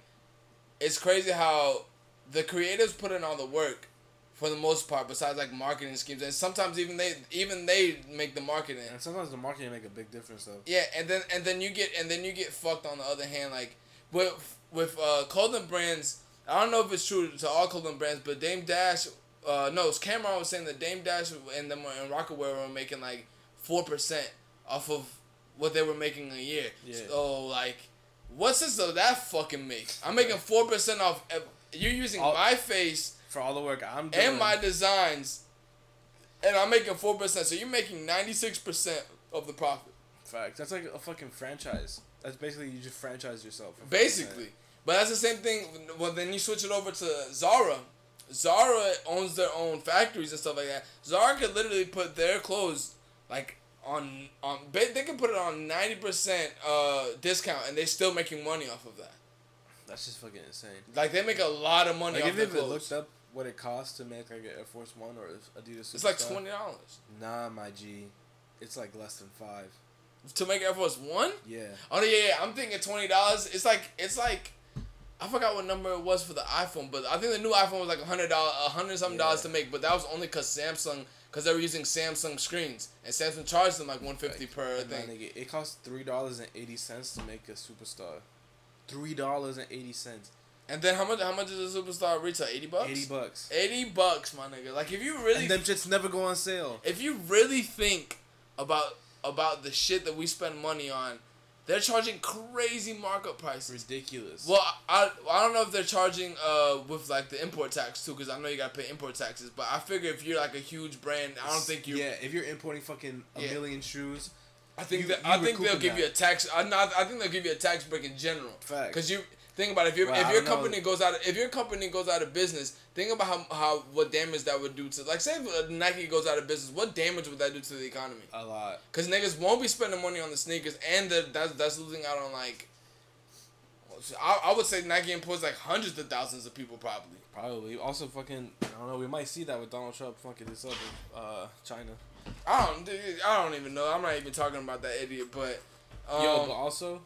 [SPEAKER 3] it's crazy how the creators put in all the work for the most part. Besides like marketing schemes, and sometimes even they even they make the marketing.
[SPEAKER 2] And sometimes the marketing make a big difference though.
[SPEAKER 3] Yeah, and then and then you get and then you get fucked on the other hand. Like with with uh, clothing brands, I don't know if it's true to all clothing brands, but Dame Dash, uh, no, Cam'ron was saying that Dame Dash and them and Rocawear were making like four percent off of what they were making a year.
[SPEAKER 2] Yeah.
[SPEAKER 3] So like, what sense does that fucking make? I'm making four percent off. You're using
[SPEAKER 2] All-
[SPEAKER 3] my face
[SPEAKER 2] For all the work I'm doing.
[SPEAKER 3] and my designs, and I'm making four percent. So you're making ninety six percent of the profit.
[SPEAKER 2] Fact. That's like a fucking franchise. That's basically you just franchise yourself.
[SPEAKER 3] Basically. But that's the same thing. Well, then you switch it over to Zara. Zara owns their own factories and stuff like that. Zara could literally put their clothes like on on. They they can put it on ninety percent uh discount, and they're still making money off of that.
[SPEAKER 2] That's just fucking insane.
[SPEAKER 3] Like they make a lot of money
[SPEAKER 2] Like
[SPEAKER 3] off
[SPEAKER 2] if
[SPEAKER 3] their
[SPEAKER 2] you looked up what it costs to make like an Air Force One or Adidas.
[SPEAKER 3] it's like twenty dollars
[SPEAKER 2] Nah, my G, it's like less than five.
[SPEAKER 3] to make Air Force One.
[SPEAKER 2] Yeah.
[SPEAKER 3] Oh yeah, yeah. I'm thinking twenty dollars. It's like it's like. I forgot what number it was for the iPhone, but I think the new iPhone was like a hundred dollar, a hundred something dollars to make. But that was only cause Samsung, cause they were using Samsung screens, and Samsung charged them like one fifty
[SPEAKER 2] Like,
[SPEAKER 3] per
[SPEAKER 2] and
[SPEAKER 3] thing.
[SPEAKER 2] nigga, it costs three dollars and eighty cents to make a superstar. Three dollars and eighty cents.
[SPEAKER 3] And then how much? How much does a superstar retail? Eighty bucks.
[SPEAKER 2] Eighty bucks.
[SPEAKER 3] Eighty bucks, my nigga. Like if you really,
[SPEAKER 2] And them shits never go on sale.
[SPEAKER 3] if you really think about about the shit that we spend money on, they're charging crazy markup prices.
[SPEAKER 2] Ridiculous.
[SPEAKER 3] Well, I, I don't know if they're charging uh with like the import tax too, because I know you gotta pay import taxes. But I figure if you're like a huge brand, I don't think you.
[SPEAKER 2] Yeah, if you're importing fucking a
[SPEAKER 3] Yeah.
[SPEAKER 2] million shoes,
[SPEAKER 3] I think
[SPEAKER 2] you-
[SPEAKER 3] that,
[SPEAKER 2] you
[SPEAKER 3] I think they'll give
[SPEAKER 2] that.
[SPEAKER 3] you a tax. I not. I think they'll give you a tax break in general.
[SPEAKER 2] Facts.
[SPEAKER 3] Because you think about it, if your
[SPEAKER 2] Well,
[SPEAKER 3] if your
[SPEAKER 2] don't know.
[SPEAKER 3] company goes out of, if your company goes out of business, think about how how what damage that would do to like say if uh, Nike goes out of business, what damage would that do to the economy?
[SPEAKER 2] a lot.
[SPEAKER 3] Cause niggas won't be spending money on the sneakers, and the, that's that's losing out on like. I, I would say Nike employs like hundreds of thousands of people probably.
[SPEAKER 2] Probably. Also, fucking, I don't know. We might see that with Donald Trump fucking this up in uh, China.
[SPEAKER 3] I don't. I don't even know. I'm not even talking about that idiot. But um,
[SPEAKER 2] Yo, but also,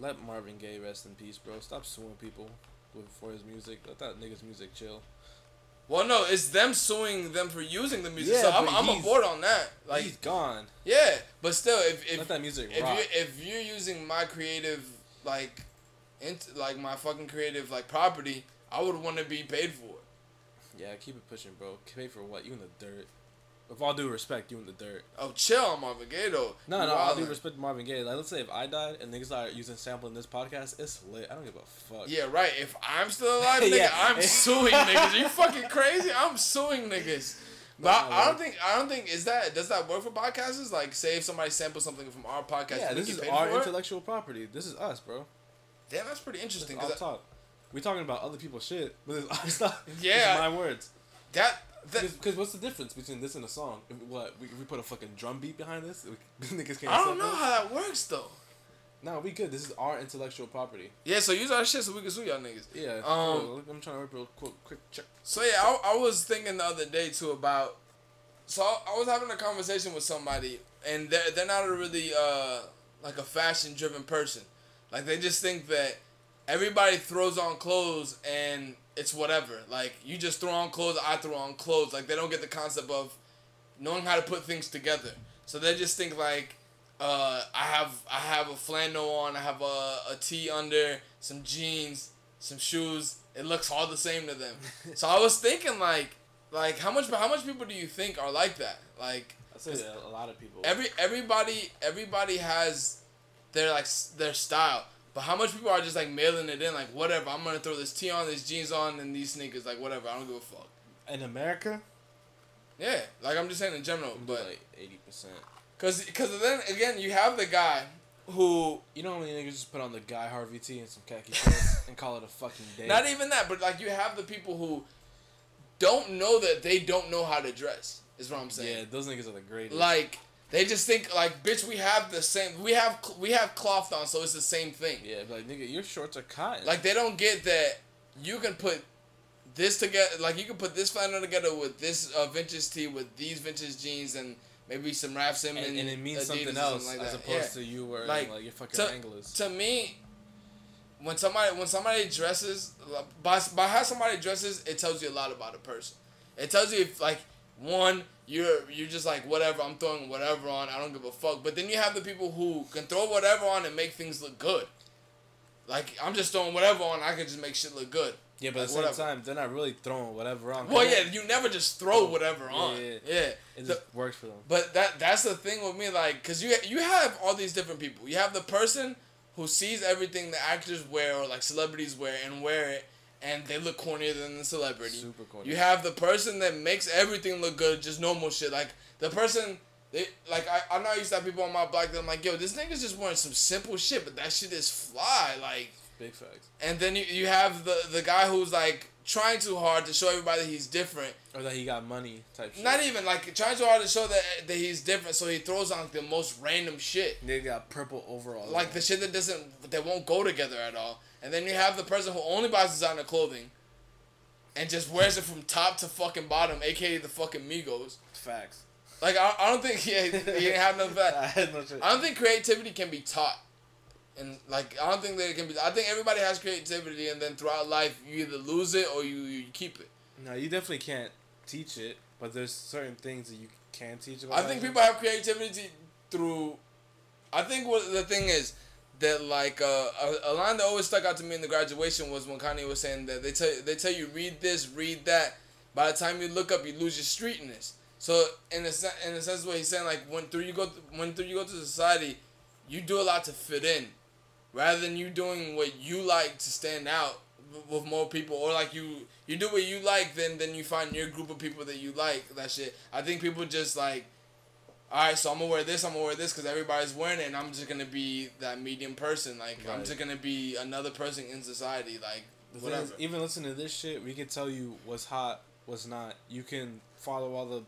[SPEAKER 2] let Marvin Gaye rest in peace, bro. Stop suing people for his music. Let that nigga's music chill.
[SPEAKER 3] well, no, it's them suing them for using the music.
[SPEAKER 2] Yeah,
[SPEAKER 3] so I'm, I'm aboard on that. Like,
[SPEAKER 2] He's gone.
[SPEAKER 3] yeah, but still, if if
[SPEAKER 2] let that music
[SPEAKER 3] if
[SPEAKER 2] rock.
[SPEAKER 3] you if you're using my creative like, int- like my fucking creative like property, I would want to be paid for it.
[SPEAKER 2] yeah, keep it pushing, bro. Pay for what? You in the dirt. With all due respect, you in the dirt.
[SPEAKER 3] Oh, chill on Marvin Gaye though.
[SPEAKER 2] No, no, all due respect to Marvin Gaye. Like, let's say if I died and niggas are using sample in this podcast, it's lit. I don't give a fuck.
[SPEAKER 3] Yeah, right. If I'm still alive, nigga,
[SPEAKER 2] Yeah.
[SPEAKER 3] I'm suing niggas. Are you fucking crazy? I'm suing niggas. But I, I don't think I don't think is that does that work for podcasters? Like, say if somebody samples something from our podcast,
[SPEAKER 2] Yeah, this is our
[SPEAKER 3] for it?
[SPEAKER 2] intellectual property. This is us, bro.
[SPEAKER 3] Damn, that's pretty interesting. 'cause
[SPEAKER 2] talk. We talking about other people's shit, but it's our stuff.
[SPEAKER 3] Yeah.
[SPEAKER 2] My words.
[SPEAKER 3] that
[SPEAKER 2] Because what's the difference between this and a song? If, what we, if we put a fucking drum beat behind this, we, niggas can't.
[SPEAKER 3] I don't know
[SPEAKER 2] it?
[SPEAKER 3] how that works though.
[SPEAKER 2] No, we good. This is our intellectual property.
[SPEAKER 3] Yeah, so use our shit so we can sue y'all niggas.
[SPEAKER 2] Yeah.
[SPEAKER 3] Um.
[SPEAKER 2] I'm trying to work real quick. Quick check.
[SPEAKER 3] So yeah, I, I was thinking the other day too about. So I, I was having a conversation with somebody, and they're they're not a really uh like a fashion driven person. Like they just think that everybody throws on clothes and it's whatever. Like you just throw on clothes, I throw on clothes. Like they don't get the concept of knowing how to put things together. So they just think like. Uh, I have I have a flannel on. I have a, a tee under, some jeans, some shoes. It looks all the same to them. so I was thinking like, like how much how much people do you think are like that? Like
[SPEAKER 2] a lot of people.
[SPEAKER 3] every everybody everybody has their like their style. But how much people are just like mailing it in like whatever I'm gonna throw this tee on, this jeans on, and these sneakers like whatever I don't give a fuck.
[SPEAKER 2] in America,
[SPEAKER 3] Yeah, like I'm just saying in general,
[SPEAKER 2] but
[SPEAKER 3] but
[SPEAKER 2] like eighty percent.
[SPEAKER 3] cause cause then again you have the guy who
[SPEAKER 2] You know how many niggas just put on the Guy Harvey tee and some khaki shorts and call it a fucking day?
[SPEAKER 3] Not even that, but like you have the people who don't know that they don't know how to dress. Is what I'm saying.
[SPEAKER 2] Yeah, those niggas are the greatest.
[SPEAKER 3] Like they just think like, bitch, we have the same. We have we have cloth on, so it's the same thing.
[SPEAKER 2] yeah, like nigga, your shorts are cotton.
[SPEAKER 3] Like they don't get that you can put this together. Like you can put this flannel together with this uh, vintage tee with these vintage jeans and maybe some Raf Simons
[SPEAKER 2] and, and it means
[SPEAKER 3] Adidas
[SPEAKER 2] something else
[SPEAKER 3] like
[SPEAKER 2] as opposed
[SPEAKER 3] Yeah.
[SPEAKER 2] to you wearing
[SPEAKER 3] Like,
[SPEAKER 2] like, your fucking
[SPEAKER 3] to-
[SPEAKER 2] anglers.
[SPEAKER 3] to me, when somebody when somebody dresses by by how somebody dresses, it tells you a lot about a person. It tells you if like one you're you're just like whatever I'm throwing whatever on I don't give a fuck. But then you have the people who can throw whatever on and make things look good. Like I'm just throwing whatever on, I can just make shit look good.
[SPEAKER 2] yeah, but
[SPEAKER 3] like,
[SPEAKER 2] at the same
[SPEAKER 3] whatever.
[SPEAKER 2] time, they're not really throwing whatever on.
[SPEAKER 3] Well, yeah, you never just throw oh, whatever
[SPEAKER 2] Yeah,
[SPEAKER 3] on.
[SPEAKER 2] yeah.
[SPEAKER 3] Yeah,
[SPEAKER 2] it
[SPEAKER 3] The-
[SPEAKER 2] just works for them.
[SPEAKER 3] but that that's the thing with me, like, cause you you have all these different people. You have the person who sees everything the actors wear or like celebrities wear and wear it, and they look cornier than the celebrity.
[SPEAKER 2] Super corny.
[SPEAKER 3] You have the person that makes everything look good, just normal shit. Like the person, they like I I know I used to have people on my block that I'm like, yo, this nigga's just wearing some simple shit, but that shit is fly. Like,
[SPEAKER 2] Big facts.
[SPEAKER 3] and then you you have the the guy who's like trying too hard to show everybody he's different.
[SPEAKER 2] Or that he got money type shit.
[SPEAKER 3] Not even like trying too hard to show that that he's different, so he throws on like, the most random shit,
[SPEAKER 2] They got purple overalls.
[SPEAKER 3] like the shit that doesn't that won't go together at all. And then you have the person who only buys designer clothing, and just wears it from top to fucking bottom, aka the fucking Migos.
[SPEAKER 2] facts.
[SPEAKER 3] Like I, I don't think he he didn't have none of that.
[SPEAKER 2] I had no shit.
[SPEAKER 3] I don't think creativity can be taught. And like I don't think that it can be. I think everybody has creativity, and then throughout life you either lose it or you, you keep it.
[SPEAKER 2] No, you definitely can't teach it, but there's certain things that you can teach about.
[SPEAKER 3] I think people have creativity through. I think what the thing is that like uh, a, a line that always stuck out to me in the graduation was when Kanye was saying that they tell they tell you read this, read that. By the time you look up, you lose your streetness. So in a in a sense, what he's saying like when through you go when through you go to society, you do a lot to fit in, rather than you doing what you like to stand out with more people or like you you do what you like then then you find your group of people that you like that shit i think people just like all right so i'm gonna wear this i'm gonna wear this because everybody's wearing it and i'm just gonna be that medium person like i'm just gonna be another person in society like
[SPEAKER 2] The thing is,
[SPEAKER 3] whatever
[SPEAKER 2] even listening to this shit, we can tell you what's hot, what's not. You can follow all the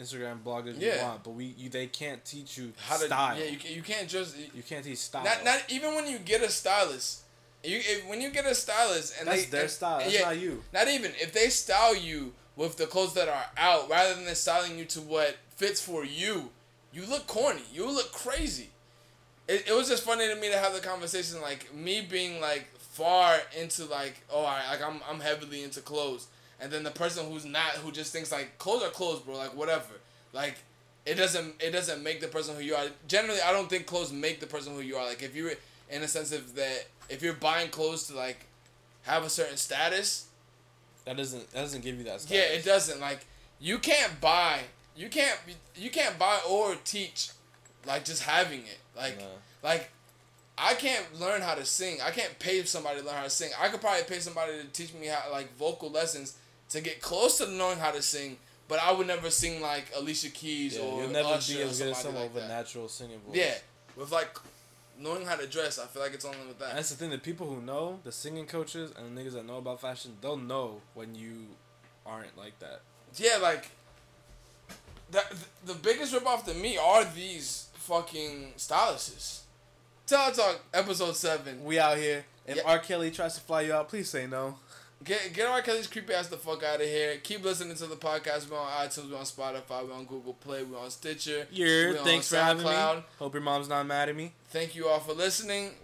[SPEAKER 2] Instagram bloggers you want, but we you they can't teach you
[SPEAKER 3] how to
[SPEAKER 2] style.
[SPEAKER 3] yeah you, you can't just
[SPEAKER 2] You can't teach style.
[SPEAKER 3] not, not even when you get a stylist you if, when you get a stylist and
[SPEAKER 2] That's
[SPEAKER 3] they,
[SPEAKER 2] their
[SPEAKER 3] and-
[SPEAKER 2] style. That's
[SPEAKER 3] yeah,
[SPEAKER 2] not you.
[SPEAKER 3] Not even if they style you with the clothes that are out, rather than styling you to what fits for you, you look corny. You look crazy. It, it was just funny to me to have the conversation, like me being like far into like oh I like I'm I'm heavily into clothes, and then the person who's not who just thinks like clothes are clothes, bro. Like whatever. Like it doesn't it doesn't make the person who you are. Generally, I don't think clothes make the person who you are. Like if you're in a sense of that if you're buying clothes to like have a certain status,
[SPEAKER 2] That doesn't that doesn't give you that.
[SPEAKER 3] yeah, it doesn't. Like you can't buy you can't be- you can't buy or teach like just having it. Like
[SPEAKER 2] Nah.
[SPEAKER 3] like I can't learn how to sing. I can't pay somebody to learn how to sing. I could probably pay somebody to teach me how like vocal lessons to get close to knowing how to sing. But I would never sing like Alicia Keys
[SPEAKER 2] Yeah,
[SPEAKER 3] or
[SPEAKER 2] you'll never
[SPEAKER 3] Usher
[SPEAKER 2] be as good as someone
[SPEAKER 3] like
[SPEAKER 2] with a natural singing voice.
[SPEAKER 3] Yeah, with like knowing how to dress, I feel like it's only with that.
[SPEAKER 2] And that's the thing. The people who know, the singing coaches and the niggas that know about fashion, they'll know when you aren't like that.
[SPEAKER 3] Yeah, like that. The biggest ripoff to me are these fucking stylists. Tell Talk episode seven.
[SPEAKER 2] We out here. If
[SPEAKER 3] Yeah.
[SPEAKER 2] R. Kelly tries to fly you out, please say no.
[SPEAKER 3] Get get R. Kelly's creepy ass the fuck out of here. Keep listening to the podcast. We're on iTunes. We're on Spotify. We're on Google Play. We're on Stitcher.
[SPEAKER 2] Yeah,
[SPEAKER 3] We're on
[SPEAKER 2] thanks for having me. Hope your mom's not mad at me.
[SPEAKER 3] Thank you all for listening.